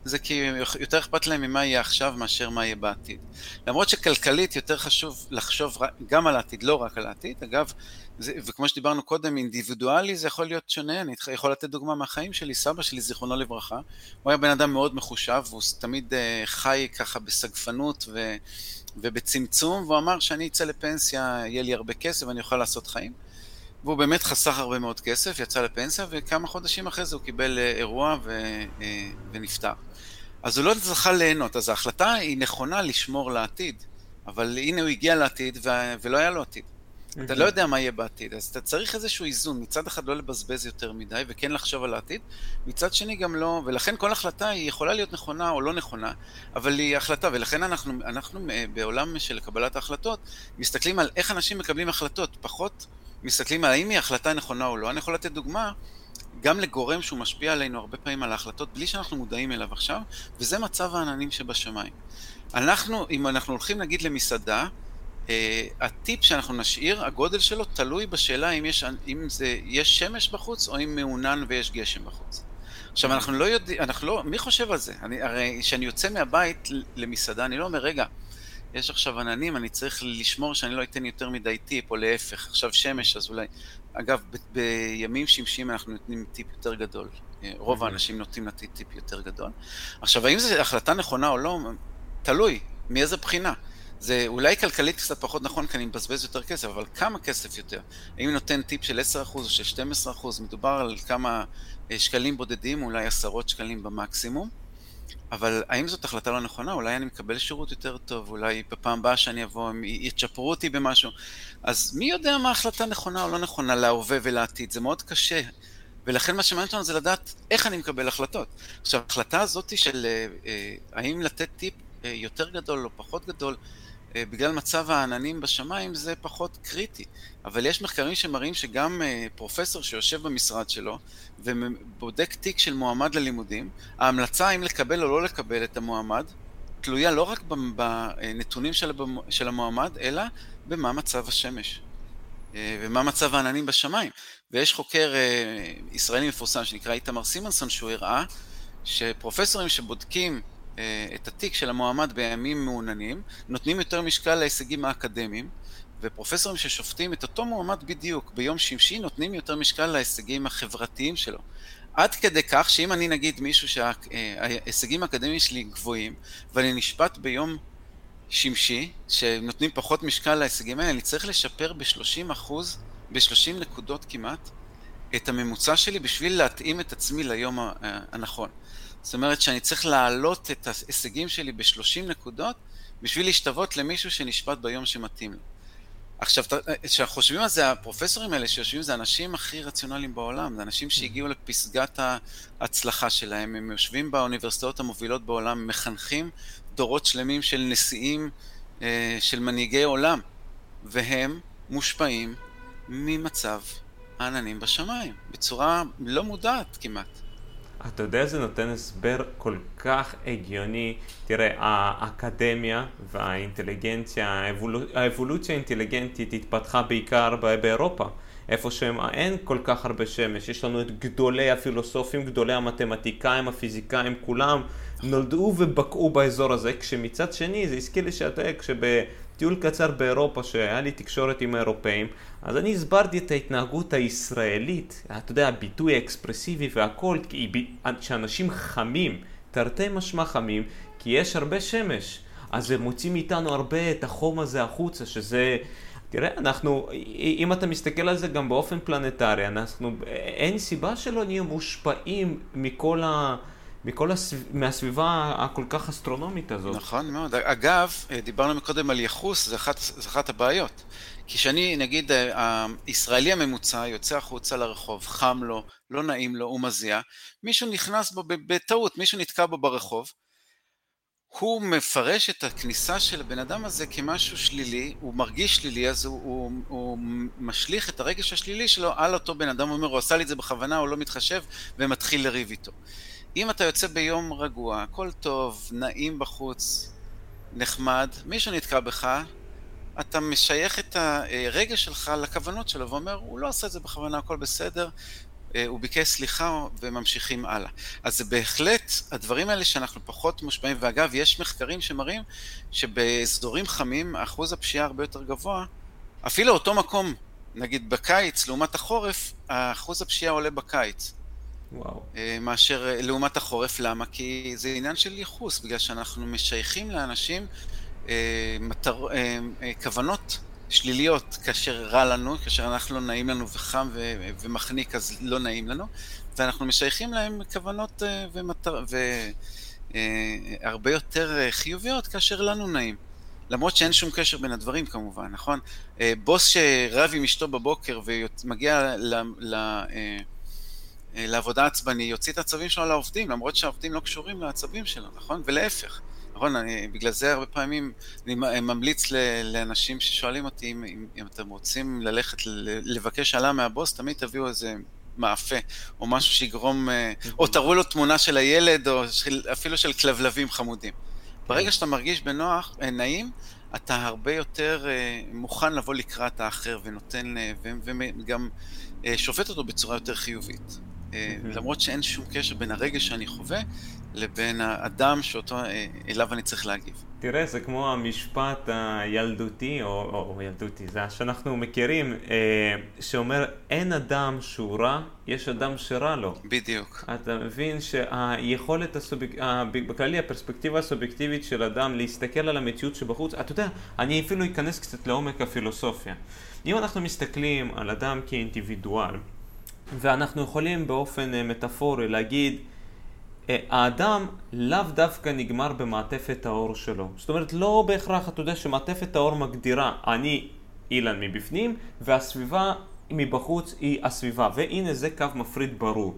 זה כי יותר אכפת להם ממה יהיה עכשיו מאשר מה יהיה בעתיד. למרות שכלכלית יותר חשוב לחשוב גם על העתיד, לא רק על העתיד. אגב, זה, וכמו שדיברנו קודם, אינדיבידואלי זה יכול להיות שונה, אני יכול לתת דוגמה מהחיים שלי, סבא שלי, זיכרונו לברכה, הוא היה בן אדם מאוד מחושב, והוא תמיד uh, חי ככה בסגפנות ו, ובצמצום, והוא אמר שאני אצא לפנסיה, יהיה לי הרבה כסף ואני אוכל לעשות חיים. והוא באמת חסך הרבה מאוד כסף, יצא לפנסיה, וכמה חודשים אחרי זה הוא קיבל uh, אירוע ו, uh, ונפטר. אז הוא לא זכה ליהנות, אז ההחלטה היא נכונה לשמור לעתיד, אבל הנה הוא הגיע לעתיד ו- ולא היה לו עתיד. אתה לא יודע מה יהיה בעתיד, אז אתה צריך איזשהו איזון, מצד אחד לא לבזבז יותר מדי וכן לחשוב על העתיד, מצד שני גם לא, ולכן כל החלטה היא יכולה להיות נכונה או לא נכונה, אבל היא החלטה, ולכן אנחנו, אנחנו אה, בעולם של קבלת ההחלטות מסתכלים על איך אנשים מקבלים החלטות, פחות מסתכלים על האם היא החלטה נכונה או לא. אני יכול לתת דוגמה, גם לגורם שהוא משפיע עלינו הרבה פעמים על ההחלטות בלי שאנחנו מודעים אליו עכשיו, וזה מצב העננים שבשמיים. אנחנו, אם אנחנו הולכים נגיד למסעדה, Uh, הטיפ שאנחנו נשאיר, הגודל שלו תלוי בשאלה אם יש, אם זה, יש שמש בחוץ או אם מעונן ויש גשם בחוץ. עכשיו, אנחנו לא יודעים, אנחנו לא, מי חושב על זה? אני, הרי כשאני יוצא מהבית למסעדה, אני לא אומר, רגע, יש עכשיו עננים, אני צריך לשמור שאני לא אתן יותר מדי טיפ, או להפך, עכשיו שמש, אז אולי... אגב, ב- בימים שמשיים אנחנו נותנים טיפ יותר גדול. אה, רוב האנשים נוטים לתת טיפ יותר גדול. עכשיו, האם זו החלטה נכונה או לא? תלוי, מאיזה בחינה. זה אולי כלכלית קצת פחות נכון כי אני מבזבז יותר כסף, אבל כמה כסף יותר? האם נותן טיפ של 10% או של 12%? מדובר על כמה אה, שקלים בודדים, אולי עשרות שקלים במקסימום. אבל האם זאת החלטה לא נכונה? אולי אני מקבל שירות יותר טוב, אולי בפעם הבאה שאני אבוא הם יצ'פרו אותי במשהו. אז מי יודע מה החלטה נכונה או לא נכונה להווה ולעתיד? זה מאוד קשה. ולכן מה שמעניין אותנו זה לדעת איך אני מקבל החלטות. עכשיו, ההחלטה הזאת של אה, אה, האם לתת טיפ אה, יותר גדול או פחות גדול, אה, בגלל מצב העננים בשמיים זה פחות קריטי. אבל יש מחקרים שמראים שגם אה, פרופסור שיושב במשרד שלו ובודק תיק של מועמד ללימודים, ההמלצה האם לקבל או לא לקבל את המועמד תלויה לא רק בנתונים של המועמד, אלא במה מצב השמש ומה מצב העננים בשמיים. ויש חוקר ישראלי מפורסם שנקרא איתמר סימנסון, שהוא הראה שפרופסורים שבודקים אה, את התיק של המועמד בימים מעוננים, נותנים יותר משקל להישגים האקדמיים, ופרופסורים ששופטים את אותו מועמד בדיוק ביום שמשי, נותנים יותר משקל להישגים החברתיים שלו. עד כדי כך שאם אני נגיד מישהו שההישגים האקדמיים שלי גבוהים, ואני נשפט ביום שמשי, שנותנים פחות משקל להישגים האלה, אני צריך לשפר ב-30 אחוז, ב-30 נקודות כמעט, את הממוצע שלי בשביל להתאים את עצמי ליום הנכון. זאת אומרת שאני צריך להעלות את ההישגים שלי ב-30 נקודות בשביל להשתוות למישהו שנשפט ביום שמתאים לו. עכשיו, כשאנחנו חושבים על זה, הפרופסורים האלה שיושבים זה האנשים הכי רציונליים בעולם, זה אנשים שהגיעו לפסגת ההצלחה שלהם, הם יושבים באוניברסיטאות המובילות בעולם, מחנכים דורות שלמים של נשיאים, אה, של מנהיגי עולם, והם מושפעים ממצב העננים בשמיים, בצורה לא מודעת כמעט. אתה יודע, זה נותן הסבר כל כך הגיוני. תראה, האקדמיה והאינטליגנציה, האבולוצ... האבולוציה האינטליגנטית התפתחה בעיקר באירופה. איפה שאין כל כך הרבה שמש, יש לנו את גדולי הפילוסופים, גדולי המתמטיקאים, הפיזיקאים, כולם נולדו ובקעו באזור הזה, כשמצד שני זה הזכיר לי שאתה, כשבטיול קצר באירופה, שהיה לי תקשורת עם האירופאים, אז אני הסברתי את ההתנהגות הישראלית, אתה יודע, הביטוי האקספרסיבי והכל, שאנשים חמים, תרתי משמע חמים, כי יש הרבה שמש. אז הם מוצאים מאיתנו הרבה את החום הזה החוצה, שזה... תראה, אנחנו, אם אתה מסתכל על זה גם באופן פלנטרי, אנחנו, אין סיבה שלא נהיה מושפעים מכל ה... מכל הסב... מהסביבה הכל כך אסטרונומית הזאת. נכון מאוד. אגב, דיברנו מקודם על יחוס, זה אחת, זה אחת הבעיות. כי כשאני, נגיד, הישראלי הממוצע יוצא החוצה לרחוב, חם לו, לא נעים לו, הוא מזיע, מישהו נכנס בו בטעות, מישהו נתקע בו ברחוב, הוא מפרש את הכניסה של הבן אדם הזה כמשהו שלילי, הוא מרגיש שלילי, אז הוא, הוא, הוא משליך את הרגש השלילי שלו על אותו בן אדם, הוא אומר, הוא עשה לי את זה בכוונה, הוא לא מתחשב, ומתחיל לריב איתו. אם אתה יוצא ביום רגוע, הכל טוב, נעים בחוץ, נחמד, מישהו נתקע בך, אתה משייך את הרגש שלך לכוונות שלו ואומר, הוא לא עשה את זה בכוונה, הכל בסדר, אה, הוא ביקש סליחה וממשיכים הלאה. אז זה בהחלט הדברים האלה שאנחנו פחות מושפעים, ואגב, יש מחקרים שמראים שבאזורים חמים אחוז הפשיעה הרבה יותר גבוה, אפילו אותו מקום, נגיד בקיץ לעומת החורף, אחוז הפשיעה עולה בקיץ. וואו. אה, מאשר אה, לעומת החורף, למה? כי זה עניין של ייחוס, בגלל שאנחנו משייכים לאנשים אה, מטר, אה, אה, כוונות שליליות כאשר רע לנו, כאשר אנחנו לא נעים לנו וחם ו- ומחניק אז לא נעים לנו, ואנחנו משייכים להם כוונות ומטר... והרבה יותר חיוביות כאשר לנו נעים. למרות שאין שום קשר בין הדברים כמובן, נכון? בוס שרב עם אשתו בבוקר ומגיע ל... ל... לעבודה עצבני, יוציא את העצבים שלו לעובדים, למרות שהעובדים לא קשורים לעצבים שלו, נכון? ולהפך. נכון, אני, בגלל זה הרבה פעמים אני ממליץ לאנשים ששואלים אותי אם, אם, אם אתם רוצים ללכת לבקש העלאה מהבוס, תמיד תביאו איזה מאפה, או משהו שיגרום, אה, או תראו לו תמונה של הילד, או של, אפילו של כלבלבים חמודים. ברגע שאתה מרגיש בנוח, אה, נעים, אתה הרבה יותר אה, מוכן לבוא לקראת האחר ונותן, וגם שופט אותו בצורה יותר חיובית. למרות שאין שום קשר בין הרגש שאני חווה לבין האדם שאותו, אה, אליו אני צריך להגיב. תראה, זה כמו המשפט הילדותי, או, או, או ילדותי, זה שאנחנו מכירים, אה, שאומר, אין אדם שהוא רע, יש אדם שרע לו. בדיוק. אתה מבין שהיכולת, הסוביק... בכללי הפרספקטיבה הסובייקטיבית של אדם להסתכל על המציאות שבחוץ, אתה יודע, אני אפילו אכנס קצת לעומק הפילוסופיה. אם אנחנו מסתכלים על אדם כאינדיבידואל, ואנחנו יכולים באופן אה, מטאפורי להגיד, האדם לאו דווקא נגמר במעטפת העור שלו. זאת אומרת, לא בהכרח, אתה יודע שמעטפת העור מגדירה, אני אילן מבפנים, והסביבה מבחוץ היא הסביבה. והנה זה קו מפריד ברור.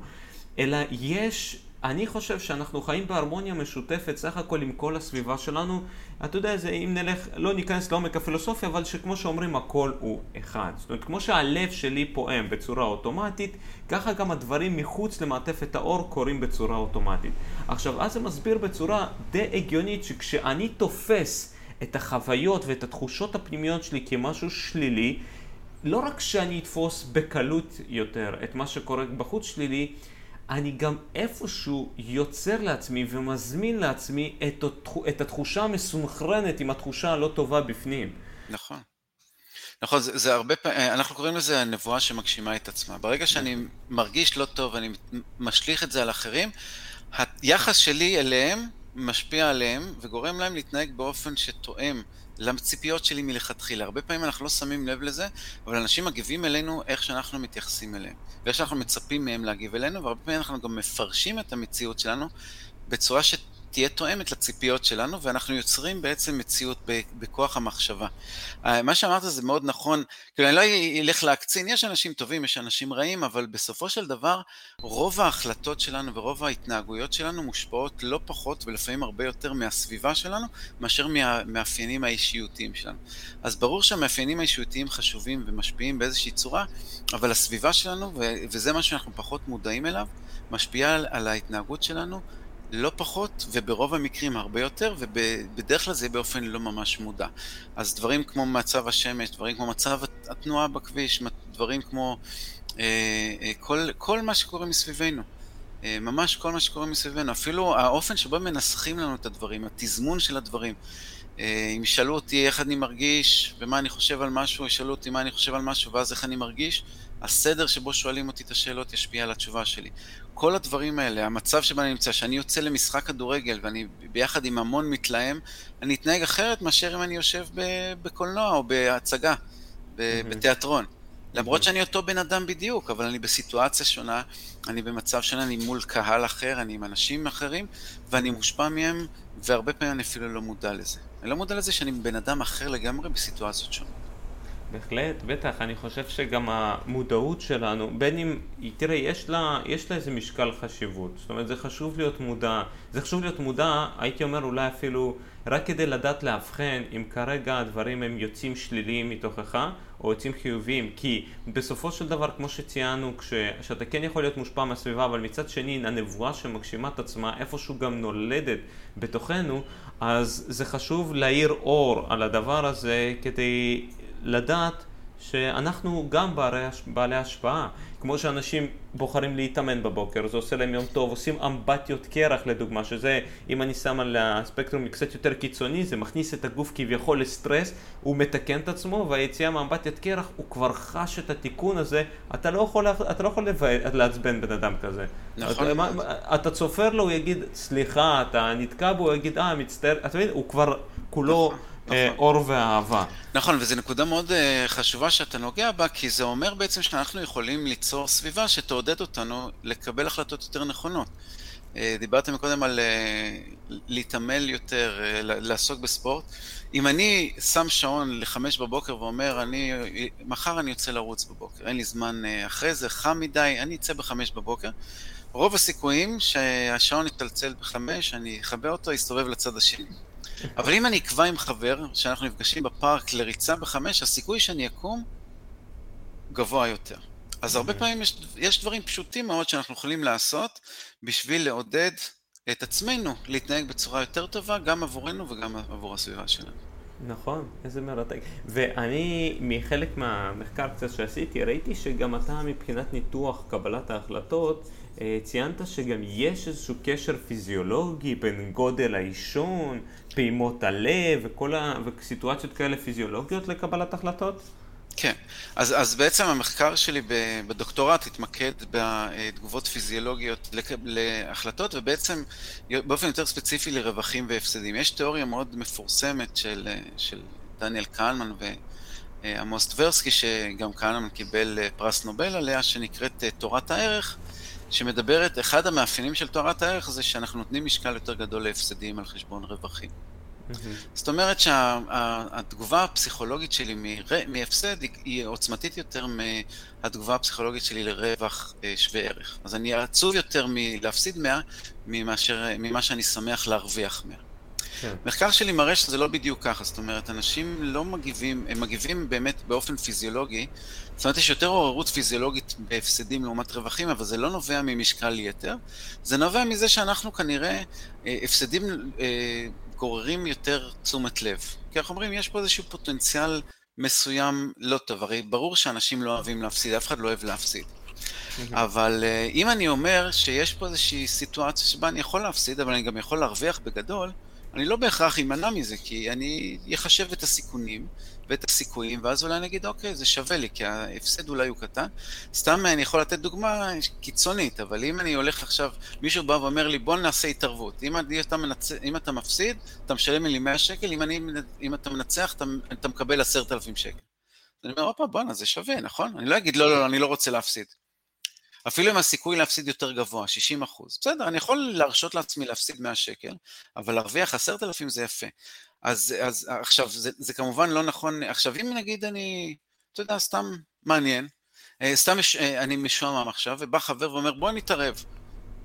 אלא יש אני חושב שאנחנו חיים בהרמוניה משותפת סך הכל עם כל הסביבה שלנו. אתה יודע, זה, אם נלך, לא ניכנס לעומק הפילוסופיה, אבל שכמו שאומרים, הכל הוא אחד. זאת אומרת, כמו שהלב שלי פועם בצורה אוטומטית, ככה גם הדברים מחוץ למעטפת האור קורים בצורה אוטומטית. עכשיו, אז זה מסביר בצורה די הגיונית שכשאני תופס את החוויות ואת התחושות הפנימיות שלי כמשהו שלילי, לא רק שאני אתפוס בקלות יותר את מה שקורה בחוץ שלילי, אני גם איפשהו יוצר לעצמי ומזמין לעצמי את, את התחושה המסונכרנת עם התחושה הלא טובה בפנים. נכון. נכון, זה, זה הרבה פעמים, אנחנו קוראים לזה הנבואה שמגשימה את עצמה. ברגע שאני מרגיש לא טוב ואני משליך את זה על אחרים, היחס שלי אליהם משפיע עליהם וגורם להם להתנהג באופן שתואם לציפיות שלי מלכתחילה. הרבה פעמים אנחנו לא שמים לב לזה, אבל אנשים מגיבים אלינו איך שאנחנו מתייחסים אליהם, ואיך שאנחנו מצפים מהם להגיב אלינו, והרבה פעמים אנחנו גם מפרשים את המציאות שלנו בצורה ש... תהיה תואמת לציפיות שלנו, ואנחנו יוצרים בעצם מציאות בכוח המחשבה. אה, מה שאמרת זה מאוד נכון, כאילו אני לא אלך להקצין, יש אנשים טובים, יש אנשים רעים, אבל בסופו של דבר, רוב ההחלטות שלנו ורוב ההתנהגויות שלנו מושפעות לא פחות ולפעמים הרבה יותר מהסביבה שלנו, מאשר מהמאפיינים האישיותיים שלנו. אז ברור שהמאפיינים האישיותיים חשובים ומשפיעים באיזושהי צורה, אבל הסביבה שלנו, וזה מה שאנחנו פחות מודעים אליו, משפיעה על ההתנהגות שלנו. לא פחות, וברוב המקרים הרבה יותר, ובדרך כלל זה באופן לא ממש מודע. אז דברים כמו מצב השמש, דברים כמו מצב התנועה בכביש, דברים כמו אה, אה, כל, כל מה שקורה מסביבנו. אה, ממש כל מה שקורה מסביבנו, אפילו האופן שבו מנסחים לנו את הדברים, התזמון של הדברים. אה, אם ישאלו אותי איך אני מרגיש ומה אני חושב על משהו, ישאלו אותי מה אני חושב על משהו ואז איך אני מרגיש, הסדר שבו שואלים אותי את השאלות ישפיע על התשובה שלי. כל הדברים האלה, המצב שבו אני נמצא, שאני יוצא למשחק כדורגל ואני ביחד עם המון מתלהם, אני אתנהג אחרת מאשר אם אני יושב בקולנוע או בהצגה, בתיאטרון. למרות שאני אותו בן אדם בדיוק, אבל אני בסיטואציה שונה, אני במצב שונה, אני מול קהל אחר, אני עם אנשים אחרים, ואני מושפע מהם, והרבה פעמים אני אפילו לא מודע לזה. אני לא מודע לזה שאני בן אדם אחר לגמרי בסיטואציות שונות. בהחלט, בטח, אני חושב שגם המודעות שלנו, בין אם, תראה, יש לה, יש לה איזה משקל חשיבות, זאת אומרת, זה חשוב להיות מודע, זה חשוב להיות מודע, הייתי אומר אולי אפילו, רק כדי לדעת לאבחן אם כרגע הדברים הם יוצאים שליליים מתוכך, או יוצאים חיוביים, כי בסופו של דבר, כמו שציינו, כשאתה כן יכול להיות מושפע מהסביבה, אבל מצד שני, הנבואה שמגשימה את עצמה איפשהו גם נולדת בתוכנו, אז זה חשוב להאיר אור על הדבר הזה כדי לדעת שאנחנו גם בעלי, בעלי השפעה. כמו שאנשים בוחרים להתאמן בבוקר, זה עושה להם יום טוב, עושים אמבטיות קרח לדוגמה, שזה, אם אני שם על הספקטרום קצת יותר קיצוני, זה מכניס את הגוף כביכול לסטרס, הוא מתקן את עצמו, והיציאה מאמבטיית קרח, הוא כבר חש את התיקון הזה, אתה לא יכול, אתה לא יכול לעצבן בן אדם כזה. נכון. אתה, אתה צופר לו, הוא יגיד, סליחה, אתה נתקע בו, הוא יגיד, אה, מצטער, אתה מבין, הוא כבר כולו... נכון. אה, נכון. אור ואהבה. נכון, וזו נקודה מאוד אה, חשובה שאתה נוגע בה, כי זה אומר בעצם שאנחנו יכולים ליצור סביבה שתעודד אותנו לקבל החלטות יותר נכונות. אה, דיברתם קודם על להתעמל יותר, לעסוק בספורט. אם אני שם שעון לחמש בבוקר ואומר, אני, מחר אני יוצא לרוץ בבוקר, אין לי זמן אחרי זה, חם מדי, אני אצא בחמש בבוקר. רוב הסיכויים שהשעון יצלצל בחמש, אני אכבה אותו, יסתובב לצד השני. אבל אם אני אקבע עם חבר, שאנחנו נפגשים בפארק לריצה בחמש, הסיכוי שאני אקום גבוה יותר. אז הרבה אוקיי. פעמים יש, יש דברים פשוטים מאוד שאנחנו יכולים לעשות בשביל לעודד את עצמנו להתנהג בצורה יותר טובה, גם עבורנו וגם עבור הסביבה שלנו. נכון, איזה מרתק. ואני, מחלק מהמחקר קצת שעשיתי, ראיתי שגם אתה מבחינת ניתוח קבלת ההחלטות, ציינת שגם יש איזשהו קשר פיזיולוגי בין גודל העישון, פעימות הלב וכל ה... וסיטואציות כאלה פיזיולוגיות לקבלת החלטות? כן, אז, אז בעצם המחקר שלי בדוקטורט התמקד בתגובות פיזיולוגיות להחלטות ובעצם באופן יותר ספציפי לרווחים והפסדים. יש תיאוריה מאוד מפורסמת של, של דניאל קהלמן ועמוס טברסקי, שגם קהלמן קיבל פרס נובל עליה, שנקראת תורת הערך, שמדברת, אחד המאפיינים של תוארת הערך זה שאנחנו נותנים משקל יותר גדול להפסדים על חשבון רווחים. זאת אומרת שהתגובה הפסיכולוגית שלי מהפסד היא עוצמתית יותר מהתגובה הפסיכולוגית שלי לרווח אה, שווה ערך. אז אני עצוב יותר מלהפסיד 100 ממה שאני שמח להרוויח 100. כן. מחקר שלי מראה שזה לא בדיוק ככה, זאת אומרת, אנשים לא מגיבים, הם מגיבים באמת באופן פיזיולוגי, זאת אומרת, יש יותר עוררות פיזיולוגית בהפסדים לעומת רווחים, אבל זה לא נובע ממשקל יתר, זה נובע מזה שאנחנו כנראה, אה, הפסדים אה, גוררים יותר תשומת לב. כי אנחנו אומרים, יש פה איזשהו פוטנציאל מסוים לא טוב, הרי ברור שאנשים לא אוהבים להפסיד, אף אחד לא אוהב להפסיד. אבל אה, אם אני אומר שיש פה איזושהי סיטואציה שבה אני יכול להפסיד, אבל אני גם יכול להרוויח בגדול, אני לא בהכרח אמנע מזה, כי אני אחשב את הסיכונים ואת הסיכויים, ואז אולי אני אגיד, אוקיי, זה שווה לי, כי ההפסד אולי הוא קטן. סתם אני יכול לתת דוגמה קיצונית, אבל אם אני הולך עכשיו, מישהו בא ואומר לי, בוא נעשה התערבות. אם, אתה, מנצ... אם אתה מפסיד, אתה משלם לי 100 שקל, אם, אני... אם אתה מנצח, אתה, אתה מקבל 10,000 שקל. אני אומר, הופה, בואנה, זה שווה, נכון? אני לא אגיד, לא, לא, לא, אני לא רוצה להפסיד. אפילו אם הסיכוי להפסיד יותר גבוה, 60 אחוז. בסדר, אני יכול להרשות לעצמי להפסיד 100 שקל, אבל להרוויח 10,000 זה יפה. אז, אז עכשיו, זה, זה כמובן לא נכון, עכשיו אם נגיד אני, אתה יודע, סתם מעניין, אה, סתם מש, אה, אני משועמם עכשיו, ובא חבר ואומר בוא נתערב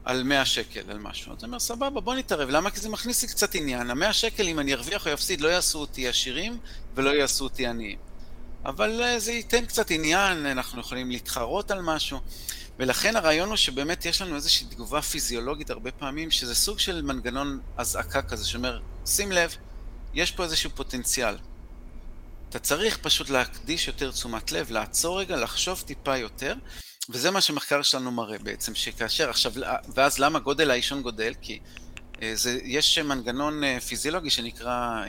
על 100 שקל, על משהו. אז אני אומר סבבה, בוא נתערב, למה? כי זה מכניס לי קצת עניין, ה-100 שקל אם אני ארוויח או אפסיד לא יעשו אותי עשירים ולא יעשו אותי עניים. אבל אה, זה ייתן קצת עניין, אנחנו יכולים להתחרות על משהו. ולכן הרעיון הוא שבאמת יש לנו איזושהי תגובה פיזיולוגית הרבה פעמים, שזה סוג של מנגנון אזעקה כזה, שאומר, שים לב, יש פה איזשהו פוטנציאל. אתה צריך פשוט להקדיש יותר תשומת לב, לעצור רגע, לחשוב טיפה יותר, וזה מה שמחקר שלנו מראה בעצם, שכאשר עכשיו, ואז למה גודל האישון גודל? כי אה, זה, יש מנגנון אה, פיזיולוגי שנקרא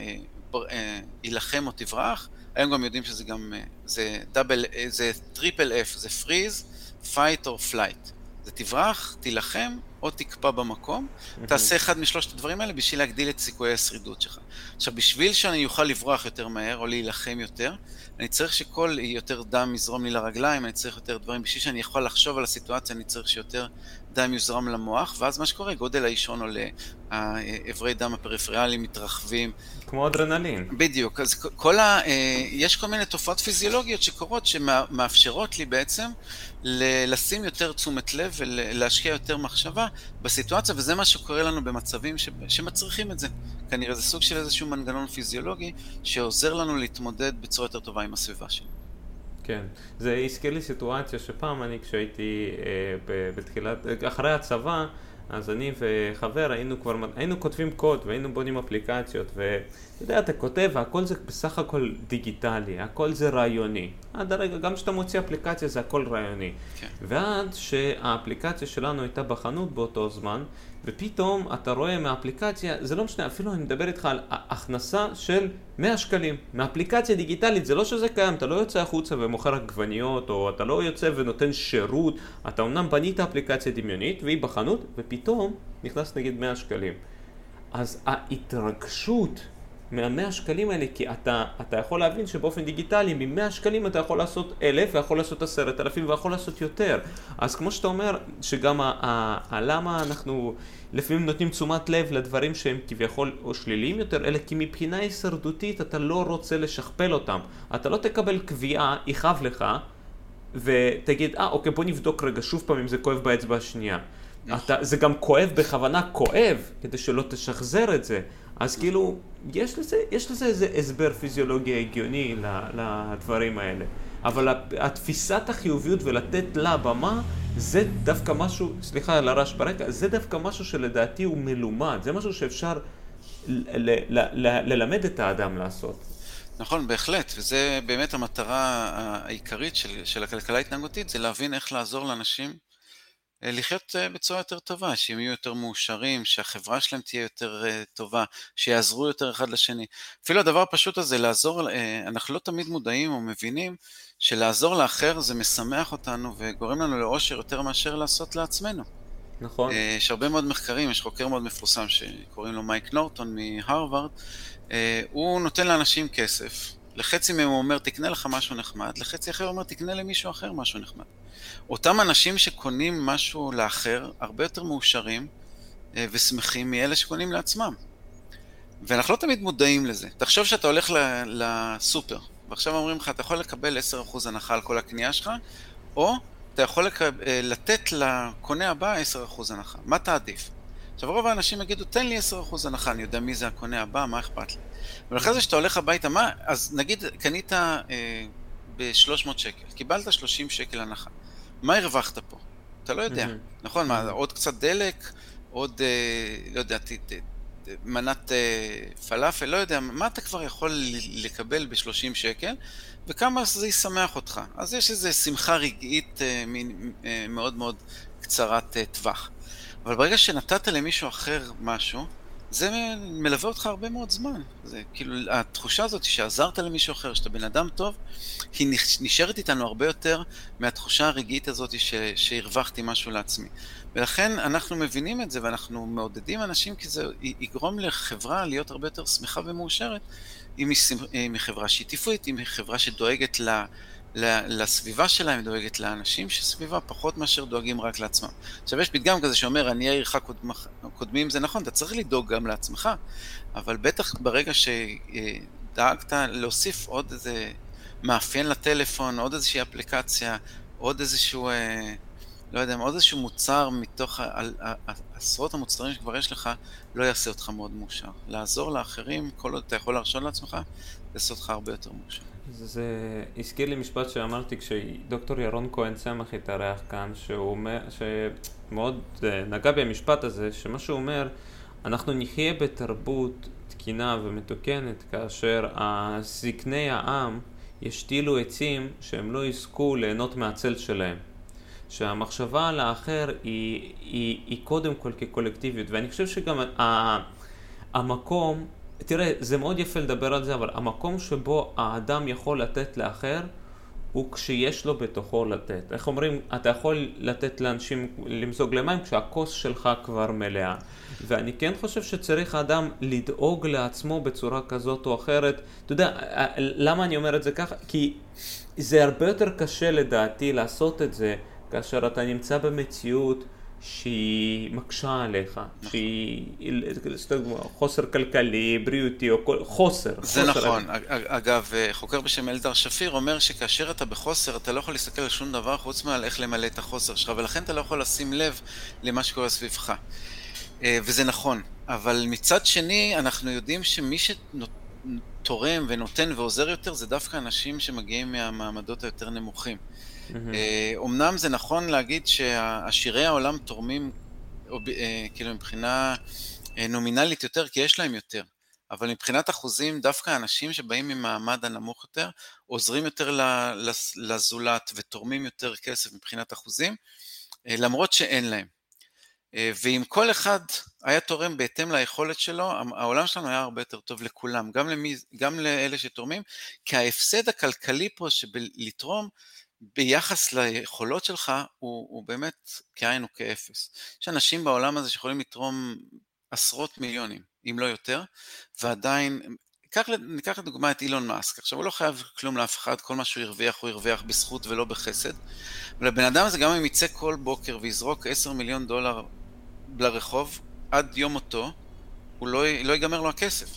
אה, הילחם או תברח, היום גם יודעים שזה גם, זה double, זה triple F, זה freeze, fight או flight. זה תברח, תילחם או תקפא במקום, תעשה אחד משלושת הדברים האלה בשביל להגדיל את סיכויי השרידות שלך. עכשיו, בשביל שאני אוכל לברוח יותר מהר או להילחם יותר, אני צריך שכל יותר דם יזרום לי לרגליים, אני צריך יותר דברים. בשביל שאני יכול לחשוב על הסיטואציה, אני צריך שיותר דם יוזרם למוח, ואז מה שקורה, גודל האישון עולה, האיברי דם הפריפריאליים מתרחבים. כמו אדרנלין. בדיוק, אז כל ה... אה, יש כל מיני תופעות פיזיולוגיות שקורות, שמאפשרות לי בעצם לשים יותר תשומת לב ולהשקיע יותר מחשבה בסיטואציה, וזה מה שקורה לנו במצבים שמצריכים את זה. כנראה זה סוג של איזשהו מנגנון פיזיולוגי שעוזר לנו להתמודד בצורה יותר טובה עם הסביבה שלנו. כן, זה הזכיר לי סיטואציה שפעם אני כשהייתי אה, בתחילת, אחרי הצבא, אז אני וחבר היינו כבר, היינו כותבים קוד והיינו בונים אפליקציות ואתה יודע, אתה כותב והכל זה בסך הכל דיגיטלי, הכל זה רעיוני. עד הרגע, גם כשאתה מוציא אפליקציה זה הכל רעיוני. כן. ועד שהאפליקציה שלנו הייתה בחנות באותו זמן, ופתאום אתה רואה מהאפליקציה, זה לא משנה, אפילו אני מדבר איתך על הכנסה של 100 שקלים. מאפליקציה דיגיטלית, זה לא שזה קיים, אתה לא יוצא החוצה ומוכר עגבניות, או אתה לא יוצא ונותן שירות, אתה אמנם בנית אפליקציה דמיונית, והיא בחנות, ופתאום נכנס נגיד 100 שקלים. אז ההתרגשות מהמאה שקלים האלה, כי אתה, אתה יכול להבין שבאופן דיגיטלי, ממאה שקלים אתה יכול לעשות אלף, ויכול לעשות עשרת אלפים, ויכול לעשות יותר. אז כמו שאתה אומר, שגם הלמה אנחנו לפעמים נותנים תשומת לב לדברים שהם כביכול או שליליים יותר, אלא כי מבחינה הישרדותית אתה לא רוצה לשכפל אותם. אתה לא תקבל קביעה, יכאב לך, ותגיד, אה, אוקיי, בוא נבדוק רגע שוב פעם אם זה כואב באצבע השנייה. אתה, זה גם כואב בכוונה כואב, כדי שלא תשחזר את זה. אז כאילו, יש לזה, יש לזה איזה הסבר פיזיולוגי הגיוני לדברים האלה. אבל התפיסת החיוביות ולתת לה במה, זה דווקא משהו, סליחה על הרעש ברקע, זה דווקא משהו שלדעתי הוא מלומד, זה משהו שאפשר ללמד את האדם לעשות. נכון, בהחלט, וזה באמת המטרה העיקרית של, של הכלכלה ההתנהגותית, זה להבין איך לעזור לאנשים לחיות אה, בצורה יותר טובה, שהם יהיו יותר מאושרים, שהחברה שלהם תהיה יותר אה, טובה, שיעזרו יותר אחד לשני. אפילו הדבר הפשוט הזה, לעזור, אנחנו לא תמיד מודעים או מבינים שלעזור לאחר זה משמח אותנו וגורם לנו לאושר יותר מאשר לעשות לעצמנו. נכון. יש הרבה מאוד מחקרים, יש חוקר מאוד מפורסם שקוראים לו מייק נורטון מהרווארד, הוא נותן לאנשים כסף, לחצי מהם הוא אומר תקנה לך משהו נחמד, לחצי אחר הוא אומר תקנה למישהו אחר משהו נחמד. אותם אנשים שקונים משהו לאחר, הרבה יותר מאושרים אה, ושמחים מאלה שקונים לעצמם. ואנחנו לא תמיד מודעים לזה. תחשוב שאתה הולך לסופר, ועכשיו אומרים לך, אתה יכול לקבל 10% הנחה על כל הקנייה שלך, או אתה יכול לקב... אה, לתת לקונה הבא 10% הנחה. מה תעדיף? עכשיו רוב האנשים יגידו, תן לי 10% הנחה, אני יודע מי זה הקונה הבא, מה אכפת לי? ולכן זה שאתה הולך הביתה, מה, אז נגיד קנית אה, ב-300 שקל, קיבלת 30 שקל הנחה. מה הרווחת פה? אתה לא יודע, mm-hmm. נכון? מה, עוד קצת דלק, עוד, אה, לא יודע, ת, ת, מנת אה, פלאפל, לא יודע, מה אתה כבר יכול לקבל ב-30 שקל, וכמה זה ישמח אותך. אז יש איזו שמחה רגעית אה, אה, מאוד מאוד קצרת טווח. אבל ברגע שנתת למישהו אחר משהו, זה מלווה אותך הרבה מאוד זמן. זה כאילו, התחושה הזאת שעזרת למישהו אחר, שאתה בן אדם טוב, היא נשארת איתנו הרבה יותר מהתחושה הרגעית הזאת שהרווחתי משהו לעצמי. ולכן אנחנו מבינים את זה ואנחנו מעודדים אנשים כי זה יגרום לחברה להיות הרבה יותר שמחה ומאושרת אם היא חברה שיתופית, אם היא חברה שדואגת ל... לסביבה שלהם, דואגת לאנשים שסביבה, פחות מאשר דואגים רק לעצמם. עכשיו, יש פתגם כזה שאומר, עניי עירך קודמים, זה נכון, אתה צריך לדאוג גם לעצמך, אבל בטח ברגע שדאגת להוסיף עוד איזה מאפיין לטלפון, עוד איזושהי אפליקציה, עוד איזשהו... אה, לא יודע, עוד איזשהו מוצר מתוך עשרות המוצרים שכבר יש לך, לא יעשה אותך מאוד מאושר. לעזור לאחרים, כל עוד אתה יכול להרשות לעצמך, יעשה אותך הרבה יותר מאושר. זה הזכיר לי משפט שאמרתי כשדוקטור ירון כהן צמח התארח כאן, שהוא אומר, שמאוד אה, נגע במשפט הזה, שמה שהוא אומר, אנחנו נחיה בתרבות תקינה ומתוקנת כאשר זקני העם ישתילו עצים שהם לא יזכו ליהנות מהצל שלהם. שהמחשבה על האחר היא, היא, היא קודם כל כקולקטיביות, ואני חושב שגם ה, המקום, תראה, זה מאוד יפה לדבר על זה, אבל המקום שבו האדם יכול לתת לאחר, הוא כשיש לו בתוכו לתת. איך אומרים, אתה יכול לתת לאנשים למזוג למים כשהכוס שלך כבר מלאה. ואני כן חושב שצריך האדם לדאוג לעצמו בצורה כזאת או אחרת. אתה יודע, למה אני אומר את זה ככה? כי זה הרבה יותר קשה לדעתי לעשות את זה כאשר אתה נמצא במציאות שהיא מקשה עליך, נכון. שהיא חוסר כלכלי, בריאותי, או כל, חוסר. זה חוסר נכון. אג... אגב, חוקר בשם אלדר שפיר אומר שכאשר אתה בחוסר, אתה לא יכול להסתכל על שום דבר חוץ מעל איך למלא את החוסר שלך, ולכן אתה לא יכול לשים לב למה שקורה סביבך. אה, וזה נכון. אבל מצד שני, אנחנו יודעים שמי שתורם ונותן ועוזר יותר, זה דווקא אנשים שמגיעים מהמעמדות היותר נמוכים. אומנם אה, זה נכון להגיד שעשירי העולם תורמים, אה, כאילו מבחינה אה, נומינלית יותר, כי יש להם יותר. אבל מבחינת אחוזים, דווקא אנשים שבאים ממעמד הנמוך יותר, עוזרים יותר לזולת ותורמים יותר כסף מבחינת אחוזים, למרות שאין להם. ואם כל אחד היה תורם בהתאם ליכולת שלו, העולם שלנו היה הרבה יותר טוב לכולם, גם, למי, גם לאלה שתורמים, כי ההפסד הכלכלי פה שבלתרום ביחס ליכולות שלך הוא, הוא באמת כאין וכאפס. יש אנשים בעולם הזה שיכולים לתרום עשרות מיליונים, אם לא יותר, ועדיין, ניקח, ניקח לדוגמה את אילון מאסק, עכשיו הוא לא חייב כלום לאף אחד, כל מה שהוא הרוויח הוא הרוויח בזכות ולא בחסד, ולבן אדם הזה גם אם יצא כל בוקר ויזרוק עשר מיליון דולר לרחוב, עד יום מותו, הוא לא, לא ייגמר לו הכסף.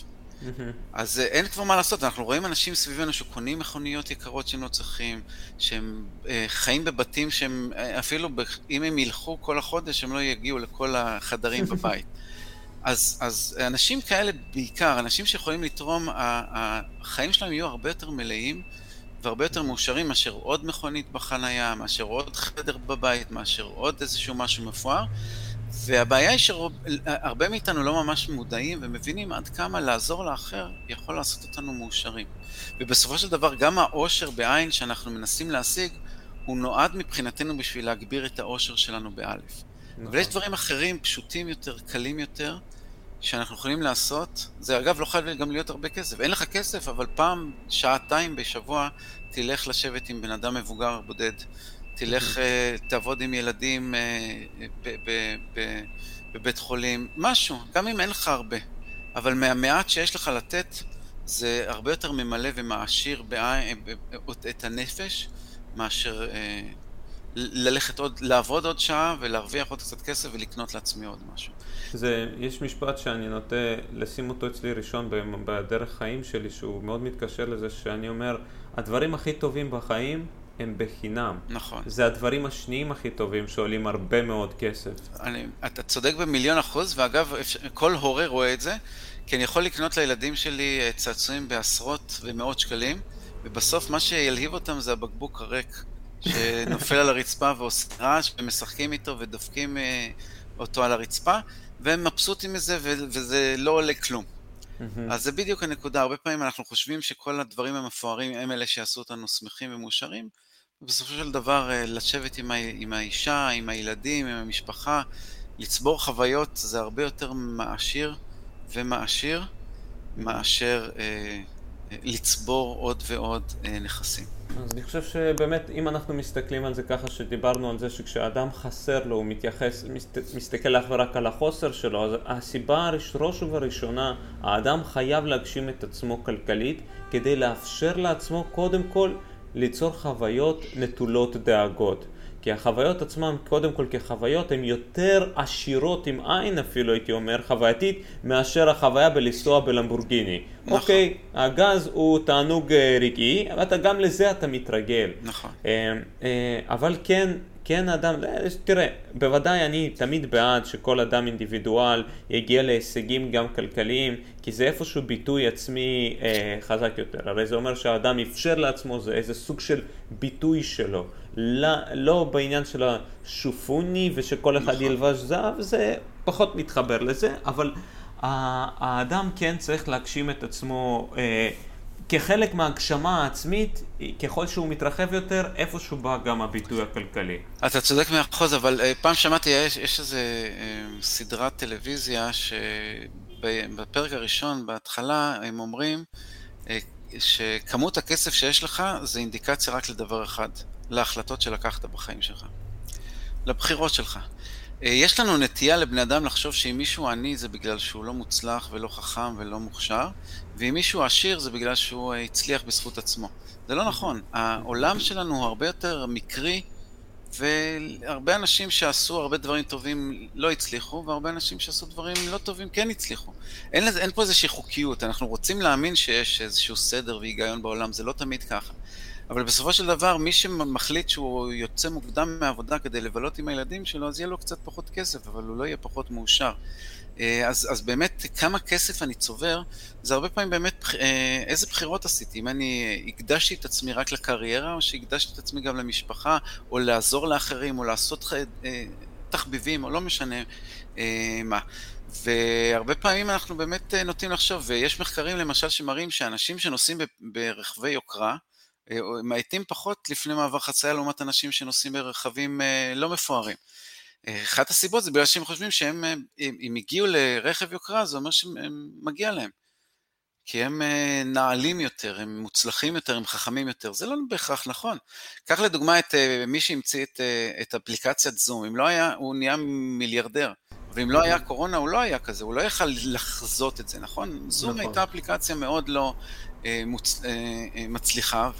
אז אה, אין כבר מה לעשות, אנחנו רואים אנשים סביבנו שקונים מכוניות יקרות שהם לא צריכים, שהם אה, חיים בבתים שהם אה, אפילו, אם הם ילכו כל החודש, הם לא יגיעו לכל החדרים *laughs* בבית. אז, אז אנשים כאלה בעיקר, אנשים שיכולים לתרום, החיים שלהם יהיו הרבה יותר מלאים והרבה יותר מאושרים מאשר עוד מכונית בחנייה, מאשר עוד חדר בבית, מאשר עוד איזשהו משהו מפואר. והבעיה היא שהרבה מאיתנו לא ממש מודעים ומבינים עד כמה לעזור לאחר יכול לעשות אותנו מאושרים. ובסופו של דבר גם העושר בעין שאנחנו מנסים להשיג, הוא נועד מבחינתנו בשביל להגביר את העושר שלנו באלף. נכון. אבל יש דברים אחרים, פשוטים יותר, קלים יותר, שאנחנו יכולים לעשות. זה אגב לא חייב גם להיות הרבה כסף. אין לך כסף, אבל פעם, שעתיים בשבוע, תלך לשבת עם בן אדם מבוגר בודד. תלך, אה, תעבוד עם ילדים אה, בבית חולים, משהו, גם אם אין לך הרבה. אבל מהמעט שיש לך לתת, זה הרבה יותר ממלא ומעשיר את הנפש מאשר ללכת עוד, לעבוד עוד שעה ולהרוויח עוד קצת כסף ולקנות לעצמי עוד משהו. זה, יש משפט שאני נוטה לשים אותו אצלי ראשון בדרך חיים שלי, שהוא מאוד מתקשר לזה, שאני אומר, הדברים הכי טובים בחיים הם בחינם. נכון. זה הדברים השניים הכי טובים שעולים הרבה מאוד כסף. אני, אתה צודק במיליון אחוז, ואגב, כל הורה רואה את זה, כי אני יכול לקנות לילדים שלי אה, צעצועים בעשרות ומאות שקלים, ובסוף מה שילהיב אותם זה הבקבוק הריק, שנופל על הרצפה ועושה רעש, ומשחקים איתו ודופקים אה, אותו על הרצפה, והם מבסוטים מזה, וזה לא עולה כלום. Mm-hmm. אז זה בדיוק הנקודה, הרבה פעמים אנחנו חושבים שכל הדברים המפוארים הם אלה שיעשו אותנו שמחים ומאושרים, ובסופו של דבר אה, לשבת עם, ה... עם האישה, עם הילדים, עם המשפחה, לצבור חוויות זה הרבה יותר מעשיר ומעשיר מאשר אה, לצבור עוד ועוד אה, נכסים. אז אני חושב שבאמת, אם אנחנו מסתכלים על זה ככה, שדיברנו על זה שכשאדם חסר לו, הוא מתייחס, מסת, מסתכל אך ורק על החוסר שלו, אז הסיבה ראש ובראשונה, האדם חייב להגשים את עצמו כלכלית, כדי לאפשר לעצמו קודם כל ליצור חוויות נטולות דאגות. כי החוויות עצמן, קודם כל כחוויות, הן יותר עשירות עם עין אפילו, הייתי אומר, חווייתית, מאשר החוויה בלנסוע בלמבורגיני. נכון. אוקיי, הגז הוא תענוג אה, רגעי, אבל גם לזה אתה מתרגל. נכון. אה, אה, אבל כן, כן אדם, תראה, בוודאי אני תמיד בעד שכל אדם אינדיבידואל יגיע להישגים גם כלכליים, כי זה איפשהו ביטוי עצמי אה, חזק יותר. הרי זה אומר שהאדם אפשר לעצמו, זה איזה סוג של ביטוי שלו. לא, לא בעניין של השופוני ושכל אחד נכון. ילבש זהב, זה פחות מתחבר לזה, אבל האדם כן צריך להגשים את עצמו אה, כחלק מהגשמה העצמית, ככל שהוא מתרחב יותר, איפשהו בא גם הביטוי הכלכלי. אתה צודק מאה אחוז, אבל אה, פעם שמעתי, יש, יש איזה אה, סדרת טלוויזיה שבפרק הראשון, בהתחלה, הם אומרים אה, שכמות הכסף שיש לך זה אינדיקציה רק לדבר אחד, להחלטות שלקחת בחיים שלך, לבחירות שלך. אה, יש לנו נטייה לבני אדם לחשוב שאם מישהו עני זה בגלל שהוא לא מוצלח ולא חכם ולא מוכשר, ואם מישהו עשיר זה בגלל שהוא אה, הצליח בזכות עצמו. זה לא נכון. העולם שלנו הוא הרבה יותר מקרי, והרבה אנשים שעשו הרבה דברים טובים לא הצליחו, והרבה אנשים שעשו דברים לא טובים כן הצליחו. אין, אין פה איזושהי חוקיות, אנחנו רוצים להאמין שיש איזשהו סדר והיגיון בעולם, זה לא תמיד ככה. אבל בסופו של דבר, מי שמחליט שהוא יוצא מוקדם מהעבודה כדי לבלות עם הילדים שלו, אז יהיה לו קצת פחות כסף, אבל הוא לא יהיה פחות מאושר. אה, אז, אז באמת, כמה כסף אני צובר, זה הרבה פעמים באמת, אה, איזה בחירות עשיתי? אם אני הקדשתי את עצמי רק לקריירה, או שהקדשתי את עצמי גם למשפחה, או לעזור לאחרים, או לעשות אה, תחביבים, או לא משנה מה. והרבה פעמים אנחנו באמת נוטים לחשוב, ויש מחקרים למשל שמראים שאנשים שנוסעים ברכבי יוקרה, אה, מאטים פחות לפני מעבר חצייה לעומת אנשים שנוסעים ברכבים אה, לא מפוארים. אה, אחת הסיבות זה בגלל שהם חושבים שהם, אם הגיעו לרכב יוקרה, זה אומר שמגיע להם. כי הם נעלים יותר, הם מוצלחים יותר, הם חכמים יותר. זה לא בהכרח נכון. קח לדוגמה את מי שהמציא את, את אפליקציית זום. אם לא היה, הוא נהיה מיליארדר. ואם לא היה קורונה, הוא לא היה כזה, הוא לא יכל לחזות את זה, נכון? זום נכון. הייתה אפליקציה מאוד לא מוצ... אה, אה, מצליחה,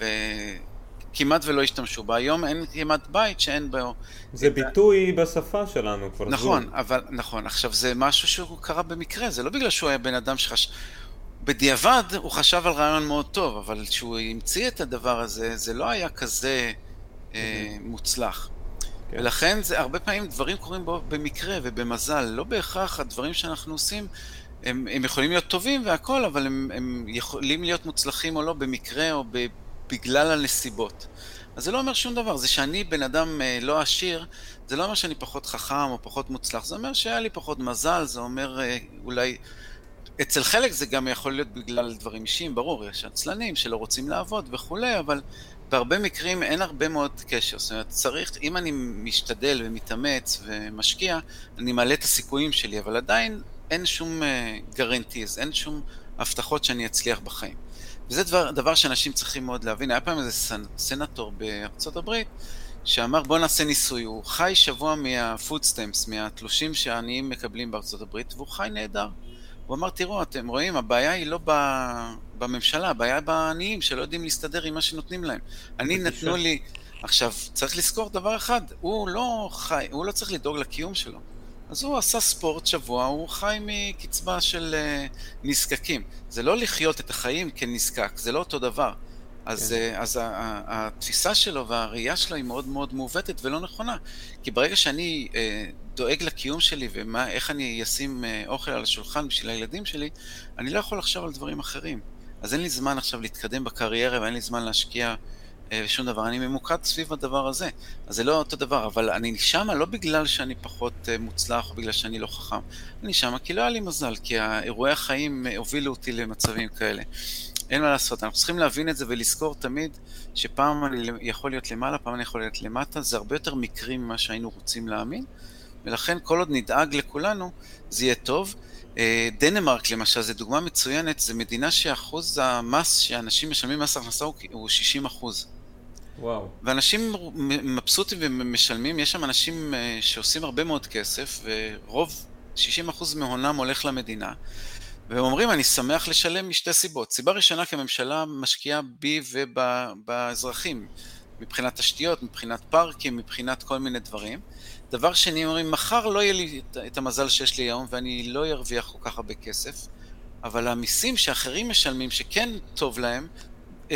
וכמעט ולא השתמשו בה. היום אין כמעט בית שאין בו... זה ביטוי ה... בשפה שלנו כבר. נכון, זום. אבל, נכון. עכשיו, זה משהו שהוא קרה במקרה, זה לא בגלל שהוא היה בן אדם שחש... בדיעבד הוא חשב על רעיון מאוד טוב, אבל כשהוא המציא את הדבר הזה, זה לא היה כזה אה, מוצלח. כן. ולכן זה הרבה פעמים דברים קורים במקרה ובמזל, לא בהכרח הדברים שאנחנו עושים הם, הם יכולים להיות טובים והכל, אבל הם, הם יכולים להיות מוצלחים או לא במקרה או ב, בגלל הנסיבות. אז זה לא אומר שום דבר, זה שאני בן אדם אה, לא עשיר, זה לא אומר שאני פחות חכם או פחות מוצלח, זה אומר שהיה לי פחות מזל, זה אומר אה, אולי... אצל חלק זה גם יכול להיות בגלל דברים אישיים, ברור, יש עצלנים שלא רוצים לעבוד וכולי, אבל בהרבה מקרים אין הרבה מאוד קשר. זאת אומרת, צריך, אם אני משתדל ומתאמץ ומשקיע, אני מעלה את הסיכויים שלי, אבל עדיין אין שום גרנטיז, אה, אין שום הבטחות שאני אצליח בחיים. וזה דבר, דבר שאנשים צריכים מאוד להבין. היה פעם איזה סנטור בארצות הברית שאמר בוא נעשה ניסוי. הוא חי שבוע מהפוד סטמפס, מהתלושים שהעניים מקבלים בארצות הברית, והוא חי נהדר. הוא אמר, תראו, אתם רואים, הבעיה היא לא בממשלה, הבעיה בעניים שלא יודעים להסתדר עם מה שנותנים להם. אני, נתנו לי, עכשיו, צריך לזכור דבר אחד, הוא לא חי, הוא לא צריך לדאוג לקיום שלו. אז הוא עשה ספורט שבוע, הוא חי מקצבה של uh, נזקקים. זה לא לחיות את החיים כנזקק, זה לא אותו דבר. אז, כן. uh, אז התפיסה שלו והראייה שלו היא מאוד מאוד מעוותת ולא נכונה. כי ברגע שאני uh, דואג לקיום שלי ואיך אני אשים uh, אוכל על השולחן בשביל הילדים שלי, אני לא יכול לחשוב על דברים אחרים. אז אין לי זמן עכשיו להתקדם בקריירה ואין לי זמן להשקיע ושום דבר, אני ממוקד סביב הדבר הזה. אז זה לא אותו דבר, אבל אני שמה לא בגלל שאני פחות אה, מוצלח או בגלל שאני לא חכם. אני שמה כי לא היה לי מזל, כי אירועי החיים אה, הובילו אותי למצבים כאלה. אין מה לעשות, אנחנו צריכים להבין את זה ולזכור תמיד שפעם אני יכול להיות למעלה, פעם אני יכול להיות למטה, זה הרבה יותר מקרים ממה שהיינו רוצים להאמין, ולכן כל עוד נדאג לכולנו, זה יהיה טוב. אה, דנמרק למשל, זו דוגמה מצוינת, זו מדינה שאחוז המס שאנשים משלמים מס הכנסה הוא 60 אחוז. וואו. ואנשים מבסוטים ומשלמים, יש שם אנשים אה, שעושים הרבה מאוד כסף, ורוב, 60% מהונם הולך למדינה, והם אומרים, אני שמח לשלם משתי סיבות. סיבה ראשונה, כי הממשלה משקיעה בי ובאזרחים, מבחינת תשתיות, מבחינת פארקים, מבחינת כל מיני דברים. דבר שני, אומרים, מחר לא יהיה לי את המזל שיש לי היום, ואני לא ארוויח כל כך הרבה כסף, אבל המיסים שאחרים משלמים, שכן טוב להם,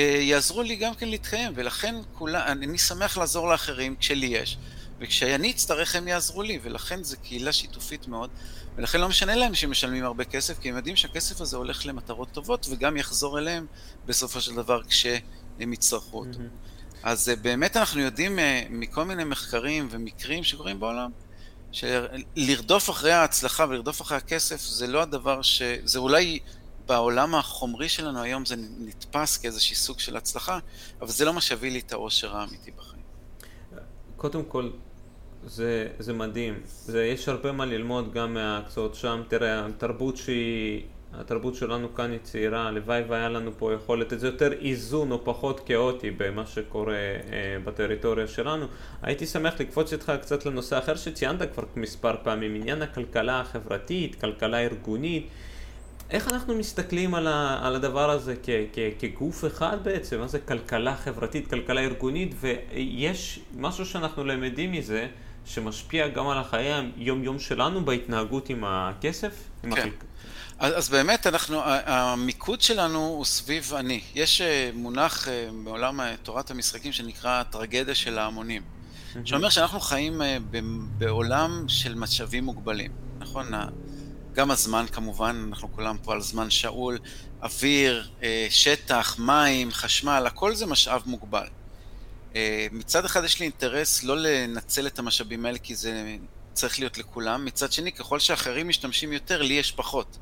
יעזרו לי גם כן להתקיים, ולכן כולה, אני שמח לעזור לאחרים כשלי יש, וכשאני אצטרך הם יעזרו לי, ולכן זו קהילה שיתופית מאוד, ולכן לא משנה להם שהם משלמים הרבה כסף, כי הם יודעים שהכסף הזה הולך למטרות טובות, וגם יחזור אליהם בסופו של דבר כשהם יצטרכו אותו. Mm-hmm. אז אה, באמת אנחנו יודעים אה, מכל מיני מחקרים ומקרים שקורים בעולם, שלרדוף אחרי ההצלחה ולרדוף אחרי הכסף זה לא הדבר ש... זה אולי בעולם החומרי שלנו היום זה נתפס כאיזשהי סוג של הצלחה, אבל זה לא מה שהביא לי את האושר האמיתי בחיים. קודם כל, זה, זה מדהים. זה, יש הרבה מה ללמוד גם מההקצאות שם. תראה, התרבות שהיא... התרבות שלנו כאן היא צעירה, הלוואי והיה לנו פה יכולת, זה יותר איזון או פחות כאוטי במה שקורה אה, בטריטוריה שלנו. הייתי שמח לקפוץ איתך קצת לנושא אחר שציינת כבר מספר פעמים, עניין הכלכלה החברתית, כלכלה ארגונית. איך אנחנו מסתכלים על, ה, על הדבר הזה כ, כ, כגוף אחד בעצם? מה זה כלכלה חברתית, כלכלה ארגונית, ויש משהו שאנחנו למדים מזה, שמשפיע גם על החיי היום-יום שלנו בהתנהגות עם הכסף? כן. עם החל... אז, אז באמת, אנחנו, המיקוד שלנו הוא סביב אני. יש אה, מונח אה, בעולם אה, תורת המשחקים שנקרא טרגדיה של ההמונים, שאומר שאנחנו חיים בעולם של משאבים מוגבלים, נכון? גם הזמן כמובן, אנחנו כולם פה על זמן שאול, אוויר, אה, שטח, מים, חשמל, הכל זה משאב מוגבל. אה, מצד אחד יש לי אינטרס לא לנצל את המשאבים האלה כי זה צריך להיות לכולם, מצד שני ככל שאחרים משתמשים יותר, לי יש פחות.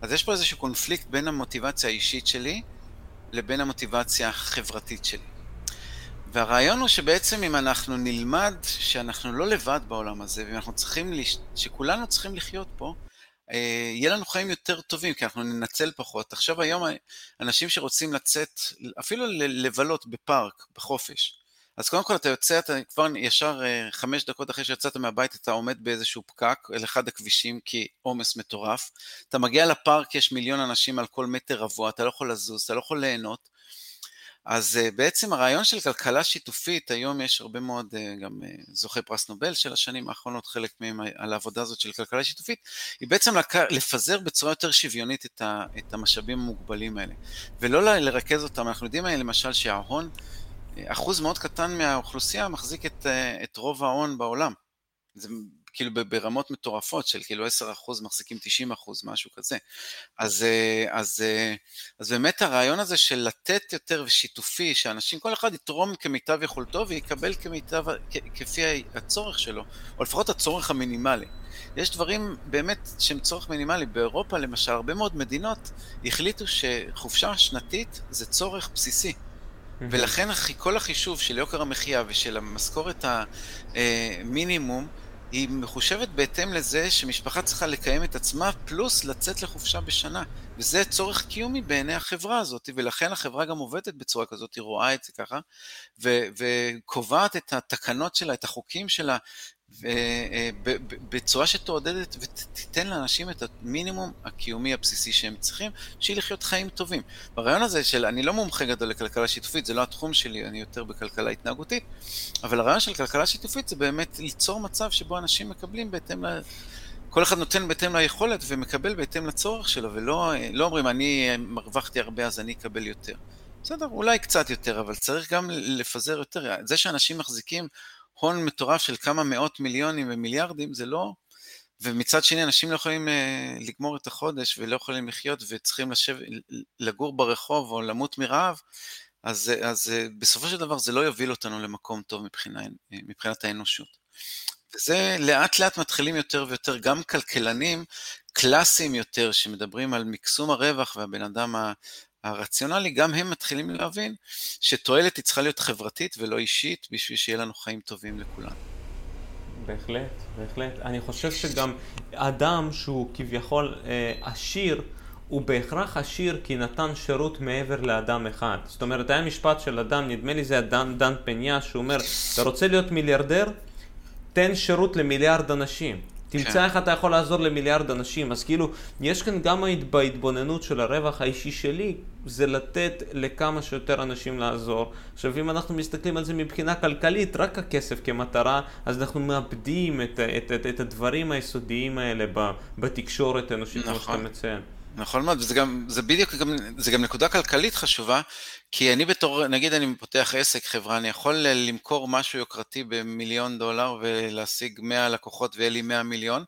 אז יש פה איזשהו קונפליקט בין המוטיבציה האישית שלי לבין המוטיבציה החברתית שלי. והרעיון הוא שבעצם אם אנחנו נלמד שאנחנו לא לבד בעולם הזה, ואנחנו צריכים, שכולנו צריכים לחיות פה, יהיה לנו חיים יותר טובים, כי אנחנו ננצל פחות. עכשיו היום אנשים שרוצים לצאת, אפילו לבלות בפארק, בחופש, אז קודם כל אתה יוצא, אתה כבר ישר אה, חמש דקות אחרי שיצאת מהבית אתה עומד באיזשהו פקק אל אחד הכבישים כי עומס מטורף. אתה מגיע לפארק, יש מיליון אנשים על כל מטר רבוע, אתה לא יכול לזוז, אתה לא יכול ליהנות. אז uh, בעצם הרעיון של כלכלה שיתופית, היום יש הרבה מאוד uh, גם uh, זוכי פרס נובל של השנים האחרונות, חלק מהם על העבודה הזאת של כלכלה שיתופית, היא בעצם. לפזר בצורה יותר שוויונית את, ה... את המשאבים המוגבלים האלה, ולא. לרכז אותם. אנחנו יודעים למשל שההון, אחוז מאוד קטן מהאוכלוסייה מחזיק את, את רוב ההון בעולם. זה כאילו ברמות מטורפות של כאילו 10% מחזיקים 90%, משהו כזה. אז, אה, אז, אה, אז באמת הרעיון הזה של לתת יותר ושיתופי, שאנשים, כל אחד יתרום כמיטב יכולתו ויקבל כמיטב, כפי הצורך שלו, או לפחות הצורך המינימלי. יש דברים באמת שהם צורך מינימלי. באירופה למשל, הרבה מאוד מדינות החליטו שחופשה שנתית זה צורך בסיסי. ולכן כל החישוב של יוקר המחיה ושל המשכורת המינימום, אה, היא מחושבת בהתאם לזה שמשפחה צריכה לקיים את עצמה, פלוס לצאת לחופשה בשנה. וזה צורך קיומי בעיני החברה הזאת, ולכן החברה גם עובדת בצורה כזאת, היא רואה את זה ככה, ו- וקובעת את התקנות שלה, את החוקים שלה, בצורה שתעודדת ותיתן לאנשים את המינימום הקיומי הבסיסי שהם צריכים, בשביל לחיות חיים טובים. ברעיון הזה של, אני לא מומחה גדול לכלכלה שיתופית, זה לא התחום שלי, אני יותר בכלכלה התנהגותית, אבל הרעיון של כלכלה שיתופית זה באמת ליצור מצב שבו אנשים מקבלים בהתאם ל... כל אחד נותן בהתאם ליכולת ומקבל בהתאם לצורך שלו, ולא לא אומרים, אני הרווחתי הרבה אז אני אקבל יותר. בסדר, אולי קצת יותר, אבל צריך גם לפזר יותר. זה שאנשים מחזיקים הון מטורף של כמה מאות מיליונים ומיליארדים, זה לא... ומצד שני, אנשים לא יכולים אה, לגמור את החודש ולא יכולים לחיות וצריכים לשב, לגור ברחוב או למות מרעב, אז, אז אה, בסופו של דבר זה לא יוביל אותנו למקום טוב מבחינה, מבחינת האנושות. וזה לאט לאט מתחילים יותר ויותר, גם כלכלנים קלאסיים יותר, שמדברים על מקסום הרווח והבן אדם הרציונלי, גם הם מתחילים להבין שתועלת היא צריכה להיות חברתית ולא אישית, בשביל שיהיה לנו חיים טובים לכולם. בהחלט, בהחלט. אני חושב שגם אדם שהוא כביכול אה, עשיר, הוא בהכרח עשיר כי נתן שירות מעבר לאדם אחד. זאת אומרת, היה משפט של אדם, נדמה לי זה הדן דן פניה, שהוא אומר, אתה רוצה להיות מיליארדר? תן שירות למיליארד אנשים. תמצא כן. איך אתה יכול לעזור למיליארד אנשים. אז כאילו, יש כאן גם בהתבוננות של הרווח האישי שלי, זה לתת לכמה שיותר אנשים לעזור. עכשיו, אם אנחנו מסתכלים על זה מבחינה כלכלית, רק הכסף כמטרה, אז אנחנו מאבדים את, את, את, את הדברים היסודיים האלה בתקשורת האנושית, נכון. כמו שאתה מציין. נכון מאוד, וזה גם, זה בדיוק, גם, זה גם נקודה כלכלית חשובה, כי אני בתור, נגיד אני פותח עסק, חברה, אני יכול למכור משהו יוקרתי במיליון דולר ולהשיג 100 לקוחות ויהיה לי 100 מיליון,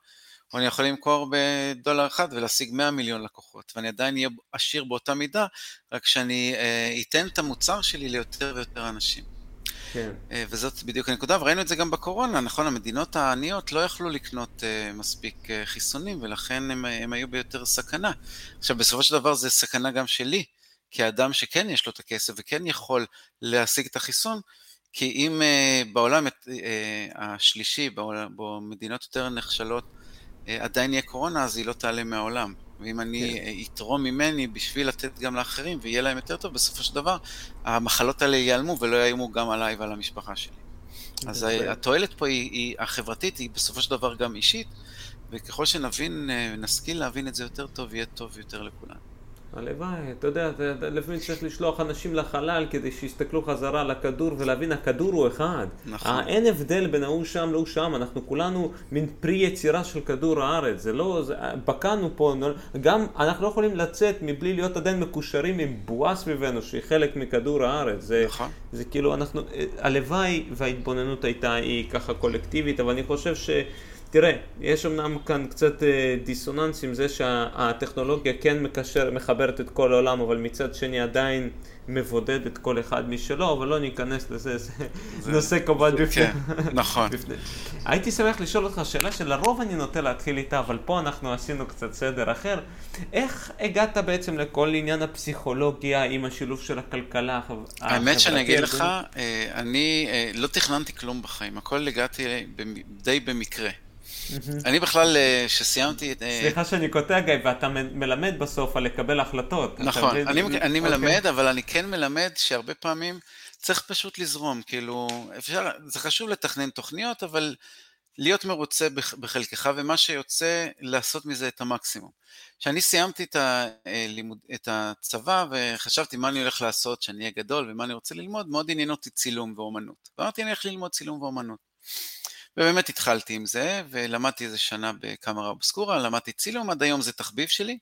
או אני יכול למכור בדולר אחד ולהשיג 100 מיליון לקוחות, ואני עדיין אהיה עשיר באותה מידה, רק שאני אה, אתן את המוצר שלי ליותר ויותר אנשים. כן. אה, וזאת בדיוק הנקודה, וראינו את זה גם בקורונה, נכון? המדינות העניות לא יכלו לקנות uh, מספיק חיסונים, ולכן הם, הם היו ביותר סכנה. עכשיו, בסופו של דבר זה סכנה גם שלי, כאדם שכן יש לו את הכסף וכן יכול להשיג את החיסון, כי אם uh, בעולם uh, השלישי, בו מדינות יותר נחשלות, uh, עדיין יהיה קורונה, אז היא לא תעלה מהעולם. ואם אני כן. אתרום ממני בשביל לתת גם לאחרים ויהיה להם יותר טוב, בסופו של דבר המחלות האלה ייעלמו ולא יאיימו גם עליי ועל המשפחה שלי. אז התועלת פה היא, היא החברתית, היא בסופו של דבר גם אישית, וככל שנבין, נשכיל להבין את זה יותר טוב, יהיה טוב יותר לכולנו. הלוואי, אתה יודע, לפעמים צריך לשלוח אנשים לחלל כדי שיסתכלו חזרה על הכדור ולהבין, הכדור הוא אחד. נכון. אין הבדל בין ההוא שם להוא שם, אנחנו כולנו מין פרי יצירה של כדור הארץ, זה לא, זה, בקענו פה, גם אנחנו לא יכולים לצאת מבלי להיות עדיין מקושרים עם בועה סביבנו שהיא חלק מכדור הארץ. זה, נכון. זה כאילו, אנחנו, הלוואי וההתבוננות הייתה היא ככה קולקטיבית, אבל אני חושב ש... תראה, יש אמנם כאן קצת אה, דיסוננס עם זה שהטכנולוגיה כן מקשר, מחברת את כל העולם, אבל מצד שני עדיין מבודדת כל אחד משלו, אבל לא ניכנס לזה, זה, זה נושא כמובן בפני. כן, נכון. *laughs* בפני. הייתי שמח לשאול אותך שאלה שלרוב אני נוטה להתחיל איתה, אבל פה אנחנו עשינו קצת סדר אחר. איך הגעת בעצם לכל עניין הפסיכולוגיה עם השילוב של הכלכלה החברתית? האמת שאני אגיד לך, אה, אני אה, לא תכננתי כלום בחיים, הכל הגעתי די במקרה. אני בכלל, כשסיימתי את... אה, סליחה שאני קוטע גיא, ואתה מלמד בסוף על לקבל החלטות. נכון, אני אוקיי. מלמד, אבל אני כן מלמד שהרבה פעמים צריך פשוט לזרום, כאילו, אפשר, זה חשוב לתכנן תוכניות, אבל להיות מרוצה בחלקך, ומה שיוצא, לעשות מזה את המקסימום. כשאני סיימתי את, הלימוד, את הצבא וחשבתי מה אני הולך לעשות כשאני אהיה גדול ומה אני רוצה ללמוד, מאוד עניין אותי צילום ואומנות. ואמרתי אני הולך ללמוד צילום ואומנות. ובאמת התחלתי עם זה, ולמדתי איזה שנה בקאמרה אובסקורה, למדתי צילום, עד היום זה תחביב שלי,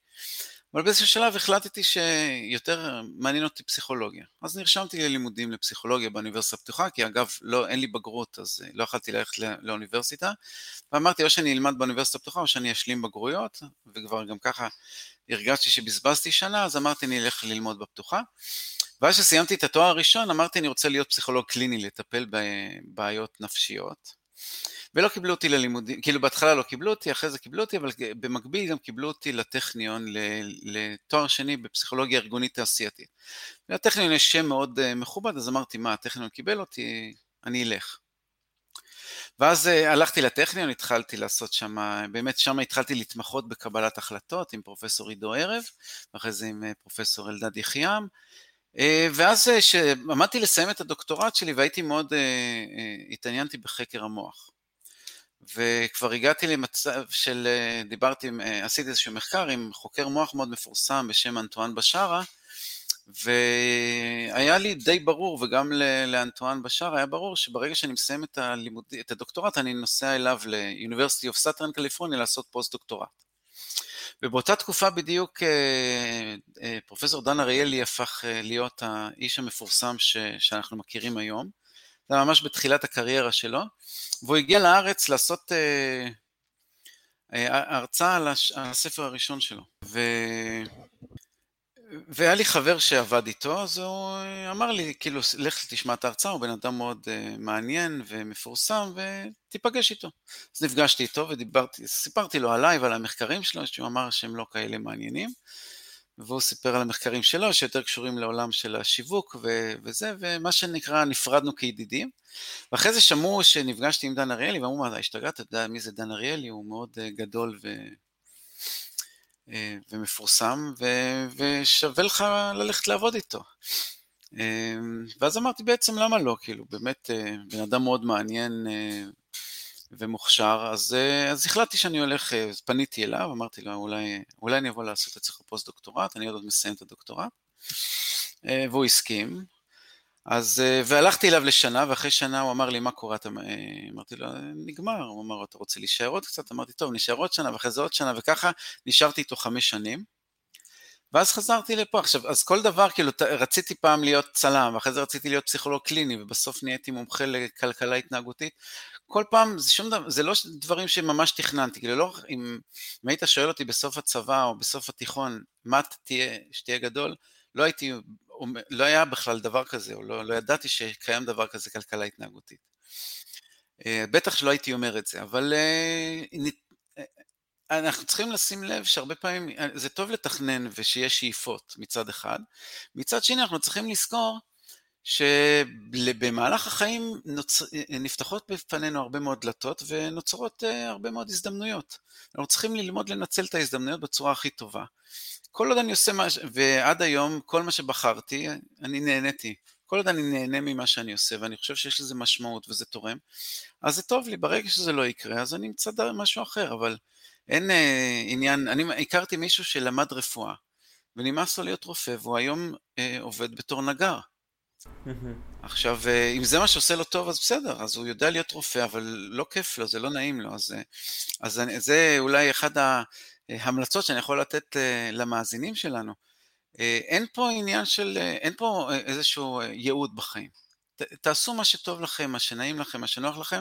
אבל באיזשהו שלב החלטתי שיותר מעניין אותי פסיכולוגיה. אז נרשמתי ללימודים לפסיכולוגיה באוניברסיטה הפתוחה, כי אגב, לא, אין לי בגרות, אז לא יכלתי ללכת לאוניברסיטה, ואמרתי, או שאני אלמד באוניברסיטה הפתוחה, או שאני אשלים בגרויות, וכבר גם ככה הרגשתי שבזבזתי שנה, אז אמרתי, אני אלך ללמוד בפתוחה. ואז כשסיימתי את התואר הראשון, אמרתי, אני רוצה להיות פסיכולוג קליני, לטפל בבעיות נפשיות. ולא קיבלו אותי ללימודים, כאילו בהתחלה לא קיבלו אותי, אחרי זה קיבלו אותי, אבל במקביל גם קיבלו אותי לטכניון לתואר שני בפסיכולוגיה ארגונית תעשייתית. לטכניון יש שם מאוד אה, מכובד, אז אמרתי, מה, הטכניון קיבל אותי, אני אלך. ואז uh, הלכתי לטכניון, התחלתי לעשות שם, באמת שם התחלתי להתמחות בקבלת החלטות עם פרופסור עידו ערב, ואחרי זה עם uh, פרופסור אלדד יחיעם, אה, ואז כשעמדתי לסיים את הדוקטורט שלי והייתי מאוד, אה, אה, התעניינתי בחקר המוח. וכבר הגעתי למצב של, דיברתי, עשיתי איזשהו מחקר עם חוקר מוח מאוד מפורסם בשם אנטואן בשארה, והיה לי די ברור, וגם לאנטואן בשארה היה ברור שברגע שאני מסיים את, הלימוד, את הדוקטורט, אני נוסע אליו ל-University of Southern California לעשות פוסט-דוקטורט. ובאותה תקופה בדיוק אה, אה, פרופסור דן אריאלי הפך אה, להיות האיש המפורסם ש, שאנחנו מכירים היום. זה היה ממש בתחילת הקריירה שלו, והוא הגיע לארץ לעשות הרצאה על הספר הראשון שלו. ו... והיה לי חבר שעבד איתו, אז הוא אמר לי, כאילו, לך תשמע את ההרצאה, הוא בן אדם מאוד uh, מעניין ומפורסם, ותיפגש איתו. אז נפגשתי איתו ודיברתי, סיפרתי לו עליי ועל המחקרים שלו, שהוא אמר שהם לא כאלה מעניינים, והוא סיפר על המחקרים שלו, שיותר קשורים לעולם של השיווק ו- וזה, ומה שנקרא, נפרדנו כידידים. ואחרי זה שמעו שנפגשתי עם דן אריאלי, ואמרו, מה, השתגעת, אתה יודע מי זה דן אריאלי? הוא מאוד uh, גדול ו... אה, ומפורסם, ו- ושווה לך ללכת לעבוד איתו. אה, ואז אמרתי בעצם למה לא, כאילו באמת אה, בן אדם מאוד מעניין ומוכשר, אז, אז החלטתי שאני הולך, פניתי אליו, אמרתי לו אולי, אולי אני אבוא לעשות אצלך פוסט דוקטורט, אני עוד מסיים את הדוקטורט, והוא הסכים, אז, אה, והלכתי אליו לשנה, ואחרי שנה הוא אמר לי, מה קורה? אה, אמרתי לו, נגמר. הוא אמר, אתה רוצה להישאר עוד קצת? אמרתי, טוב, נשאר עוד שנה, ואחרי זה עוד שנה, וככה נשארתי איתו חמש שנים. ואז חזרתי לפה. עכשיו, אז כל דבר, כאילו, רציתי פעם להיות צלם, ואחרי זה רציתי להיות פסיכולוג קליני, ובסוף נהייתי מומחה לכלכלה התנהגותית. כל פעם, זה שום דבר, זה לא דברים שממש תכננתי, כאילו, לא, אם, אם היית שואל אותי בסוף הצבא או בסוף התיכון, מה תהיה, שתהיה גדול, לא הייתי לא היה בכלל דבר כזה, או לא, לא ידעתי שקיים דבר כזה כלכלה התנהגותית. אה, בטח שלא הייתי אומר את זה, אבל אה, אה, אנחנו צריכים לשים לב שהרבה פעמים זה טוב לתכנן ושיש שאיפות מצד אחד, מצד שני אנחנו צריכים לזכור שבמהלך החיים נוצ... נפתחות בפנינו הרבה מאוד דלתות ונוצרות הרבה מאוד הזדמנויות. אנחנו צריכים ללמוד לנצל את ההזדמנויות בצורה הכי טובה. כל עוד אני עושה מה, ועד היום, כל מה שבחרתי, אני נהניתי. כל עוד אני נהנה ממה שאני עושה, ואני חושב שיש לזה משמעות וזה תורם, אז זה טוב לי, ברגע שזה לא יקרה, אז אני אמצא משהו אחר, אבל אין אה, עניין, אני הכרתי מישהו שלמד רפואה, ונמאס לו להיות רופא, והוא היום אה, עובד בתור נגר. עכשיו, אה, אם זה מה שעושה לו טוב, אז בסדר, אז הוא יודע להיות רופא, אבל לא כיף לו, זה לא נעים לו, אז, אה, אז זה אולי אחד ה... המלצות שאני יכול לתת אה, למאזינים שלנו. אה, אין פה עניין של, אה, אין פה איזשהו ייעוד בחיים. תעשו מה שטוב לכם, מה שנעים לכם, מה שנוח לכם.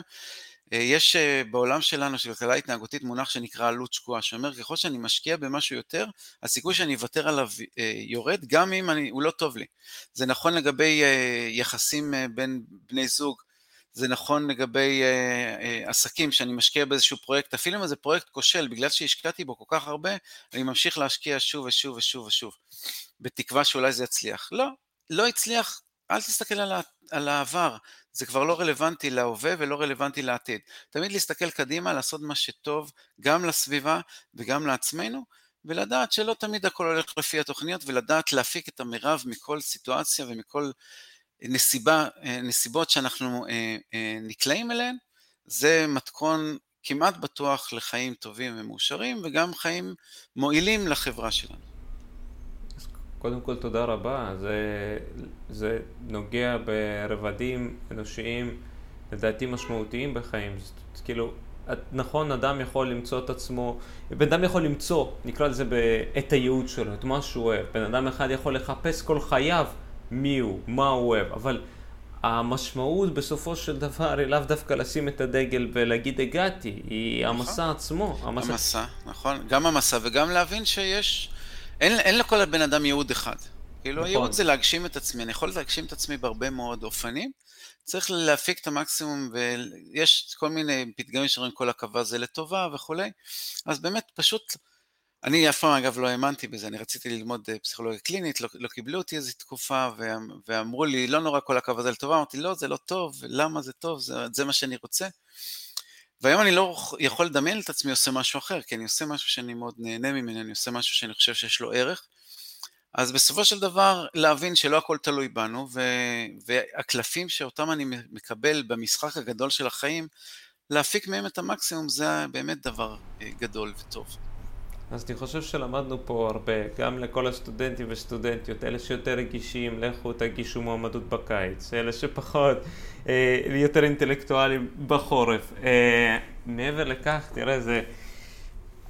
יש בעולם שלנו של כלכלה התנהגותית מונח שנקרא עלות שקועה, שאומר ככל שאני משקיע במשהו יותר, הסיכוי שאני אוותר עליו יורד, גם אם אני, הוא לא טוב לי. זה נכון לגבי יחסים בין בני זוג, זה נכון לגבי אה, אה, עסקים, שאני משקיע באיזשהו פרויקט, אפילו אם זה פרויקט כושל, בגלל שהשקעתי בו כל כך הרבה, אני ממשיך להשקיע שוב ושוב ושוב ושוב, בתקווה שאולי זה יצליח. לא, לא הצליח, אל תסתכל על, על העבר, זה כבר לא רלוונטי להווה ולא רלוונטי לעתיד. תמיד להסתכל קדימה, לעשות מה שטוב גם לסביבה וגם לעצמנו, ולדעת שלא תמיד הכל הולך לפי התוכניות, ולדעת להפיק את המרב מכל סיטואציה ומכל נסיבה, אה, נסיבות שאנחנו אה, אה, נקלעים אליהן, זה מתכון כמעט בטוח לחיים טובים ומאושרים, וגם חיים מועילים לחברה שלנו. קודם כל תודה רבה, זה, זה נוגע ברבדים אנושיים לדעתי משמעותיים בחיים, זה, כאילו, נכון, אדם יכול למצוא את עצמו, בן אדם יכול למצוא, נקרא לזה, את הייעוד שלו, את מה שהוא אוהב, בן אדם אחד יכול לחפש כל חייו מי הוא, מה הוא אוהב, אבל המשמעות בסופו של דבר היא לאו דווקא לשים את הדגל ולהגיד הגעתי, היא נכון. המסע עצמו. המסע. המסע, נכון, גם המסע וגם להבין שיש, אין, אין לכל בן אדם ייעוד אחד. כאילו נכון. הייעוד זה להגשים את עצמי, אני יכול להגשים את עצמי בהרבה מאוד אופנים, צריך להפיק את המקסימום, ויש כל מיני פתגמים שאומרים כל הקווה זה לטובה וכולי, אז באמת פשוט אני אף פעם אגב לא האמנתי בזה, אני רציתי ללמוד אה, פסיכולוגיה קלינית, לא, לא קיבלו אותי איזו תקופה, ואמרו לי, לא נורא כל הקו הזה לטובה, אמרתי, לא, זה לא טוב, למה זה טוב, זה, זה מה שאני רוצה. והיום אני לא יכול לדמיין את עצמי עושה משהו אחר, כי אני עושה משהו שאני מאוד נהנה ממנו, אני עושה משהו שאני חושב שיש לו ערך. אז בסופו של דבר, להבין שלא הכל תלוי בנו, ו, והקלפים שאותם אני מקבל במשחק הגדול של החיים, להפיק מהם את המקסימום זה באמת דבר גדול וטוב. אז אני חושב שלמדנו פה הרבה, גם לכל הסטודנטים וסטודנטיות, אלה שיותר רגישים, לכו תגישו מועמדות בקיץ, אלה שפחות, אה, יותר אינטלקטואלים בחורף. אה, מעבר לכך, תראה, זה...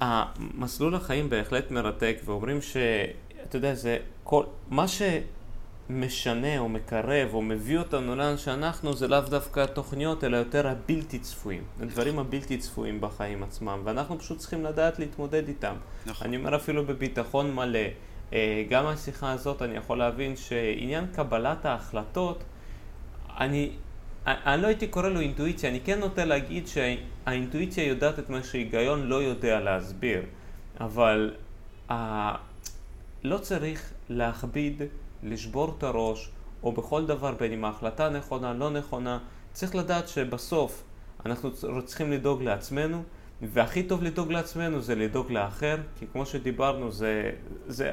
המסלול החיים בהחלט מרתק, ואומרים ש... אתה יודע, זה כל... מה ש... משנה או מקרב או מביא אותנו לאן שאנחנו זה לאו דווקא התוכניות אלא יותר הבלתי צפויים, הדברים הבלתי צפויים בחיים עצמם ואנחנו פשוט צריכים לדעת להתמודד איתם. נכון. אני אומר אפילו בביטחון מלא, אה, גם מהשיחה הזאת אני יכול להבין שעניין קבלת ההחלטות, אני, אני לא הייתי קורא לו אינטואיציה, אני כן נוטה להגיד שהאינטואיציה יודעת את מה שההיגיון לא יודע להסביר, אבל ה... לא צריך להכביד לשבור את הראש, או בכל דבר, בין אם ההחלטה נכונה, לא נכונה, צריך לדעת שבסוף אנחנו צריכים לדאוג לעצמנו, והכי טוב לדאוג לעצמנו זה לדאוג לאחר, כי כמו שדיברנו, זה, זה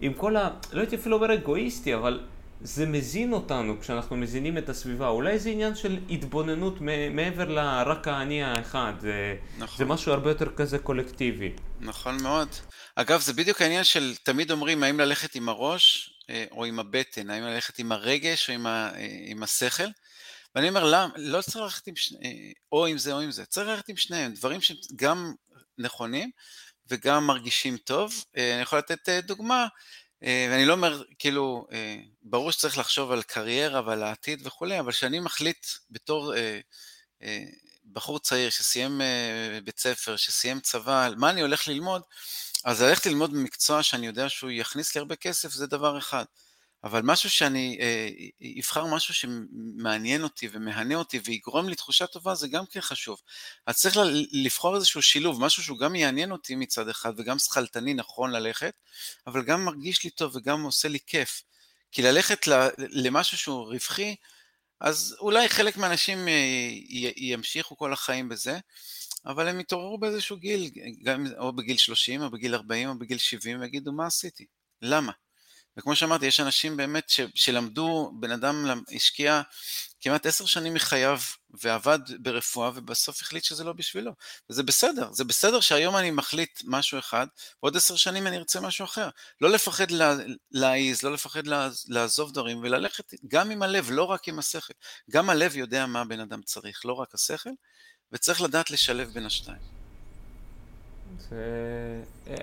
עם כל ה... לא הייתי אפילו אומר אגואיסטי, אבל זה מזין אותנו כשאנחנו מזינים את הסביבה. אולי זה עניין של התבוננות מעבר לרק האני האחד. זה, נכון. זה משהו הרבה יותר כזה קולקטיבי. נכון מאוד. אגב, זה בדיוק העניין של תמיד אומרים האם ללכת עם הראש או עם הבטן, האם ללכת עם הרגש או עם, ה, אה, עם השכל. ואני אומר, למה? לא צריך ללכת עם שני, אה, או עם זה או עם זה, צריך ללכת עם שניהם, דברים שגם נכונים וגם מרגישים טוב. אני יכול לתת דוגמה, ואני לא אומר, כאילו, ברור שצריך לחשוב על קריירה ועל העתיד וכולי, אבל כשאני מחליט בתור בחור צעיר שסיים בית ספר, שסיים צבא, מה אני הולך ללמוד, אז ללכת ללמוד במקצוע שאני יודע שהוא יכניס לי הרבה כסף זה דבר אחד. אבל משהו שאני אה, אבחר משהו שמעניין אותי ומהנה אותי ויגרום לי תחושה טובה זה גם כן חשוב. אז צריך לבחור איזשהו שילוב, משהו שהוא גם יעניין אותי מצד אחד וגם שכלתני נכון ללכת, אבל גם מרגיש לי טוב וגם עושה לי כיף. כי ללכת למשהו שהוא רווחי, אז אולי חלק מהאנשים אה, ימשיכו כל החיים בזה, אבל הם יתעוררו באיזשהו גיל, גם או בגיל 30 או בגיל 40 או בגיל 70, ויגידו מה עשיתי? למה? וכמו שאמרתי, יש אנשים באמת ש, שלמדו, בן אדם השקיע כמעט עשר שנים מחייו ועבד ברפואה ובסוף החליט שזה לא בשבילו. וזה בסדר, זה בסדר שהיום אני מחליט משהו אחד, ועוד עשר שנים אני ארצה משהו אחר. לא לפחד לה, להעיז, לא לפחד לעזוב דברים וללכת גם עם הלב, לא רק עם השכל. גם הלב יודע מה בן אדם צריך, לא רק השכל, וצריך לדעת לשלב בין השתיים. זה...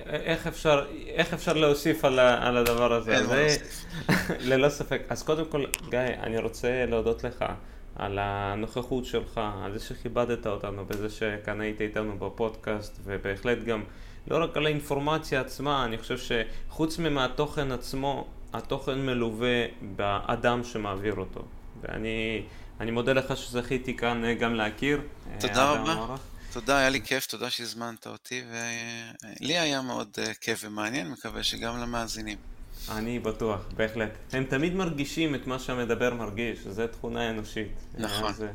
איך אפשר, איך אפשר להוסיף על, ה, על הדבר הזה? אין להוסיף. *laughs* ללא ספק. אז קודם כל, גיא, אני רוצה להודות לך על הנוכחות שלך, על זה שכיבדת אותנו, בזה שכאן היית איתנו בפודקאסט, ובהחלט גם, לא רק על האינפורמציה עצמה, אני חושב שחוץ מהתוכן עצמו, התוכן מלווה באדם שמעביר אותו. ואני אני מודה לך שזכיתי כאן אה, גם להכיר. אה, תודה רבה. תודה, היה לי כיף, תודה שהזמנת אותי, ולי היה מאוד אה, כיף ומעניין, מקווה שגם למאזינים. אני בטוח, בהחלט. הם תמיד מרגישים את מה שהמדבר מרגיש, זו תכונה אנושית. נכון, בהחלט.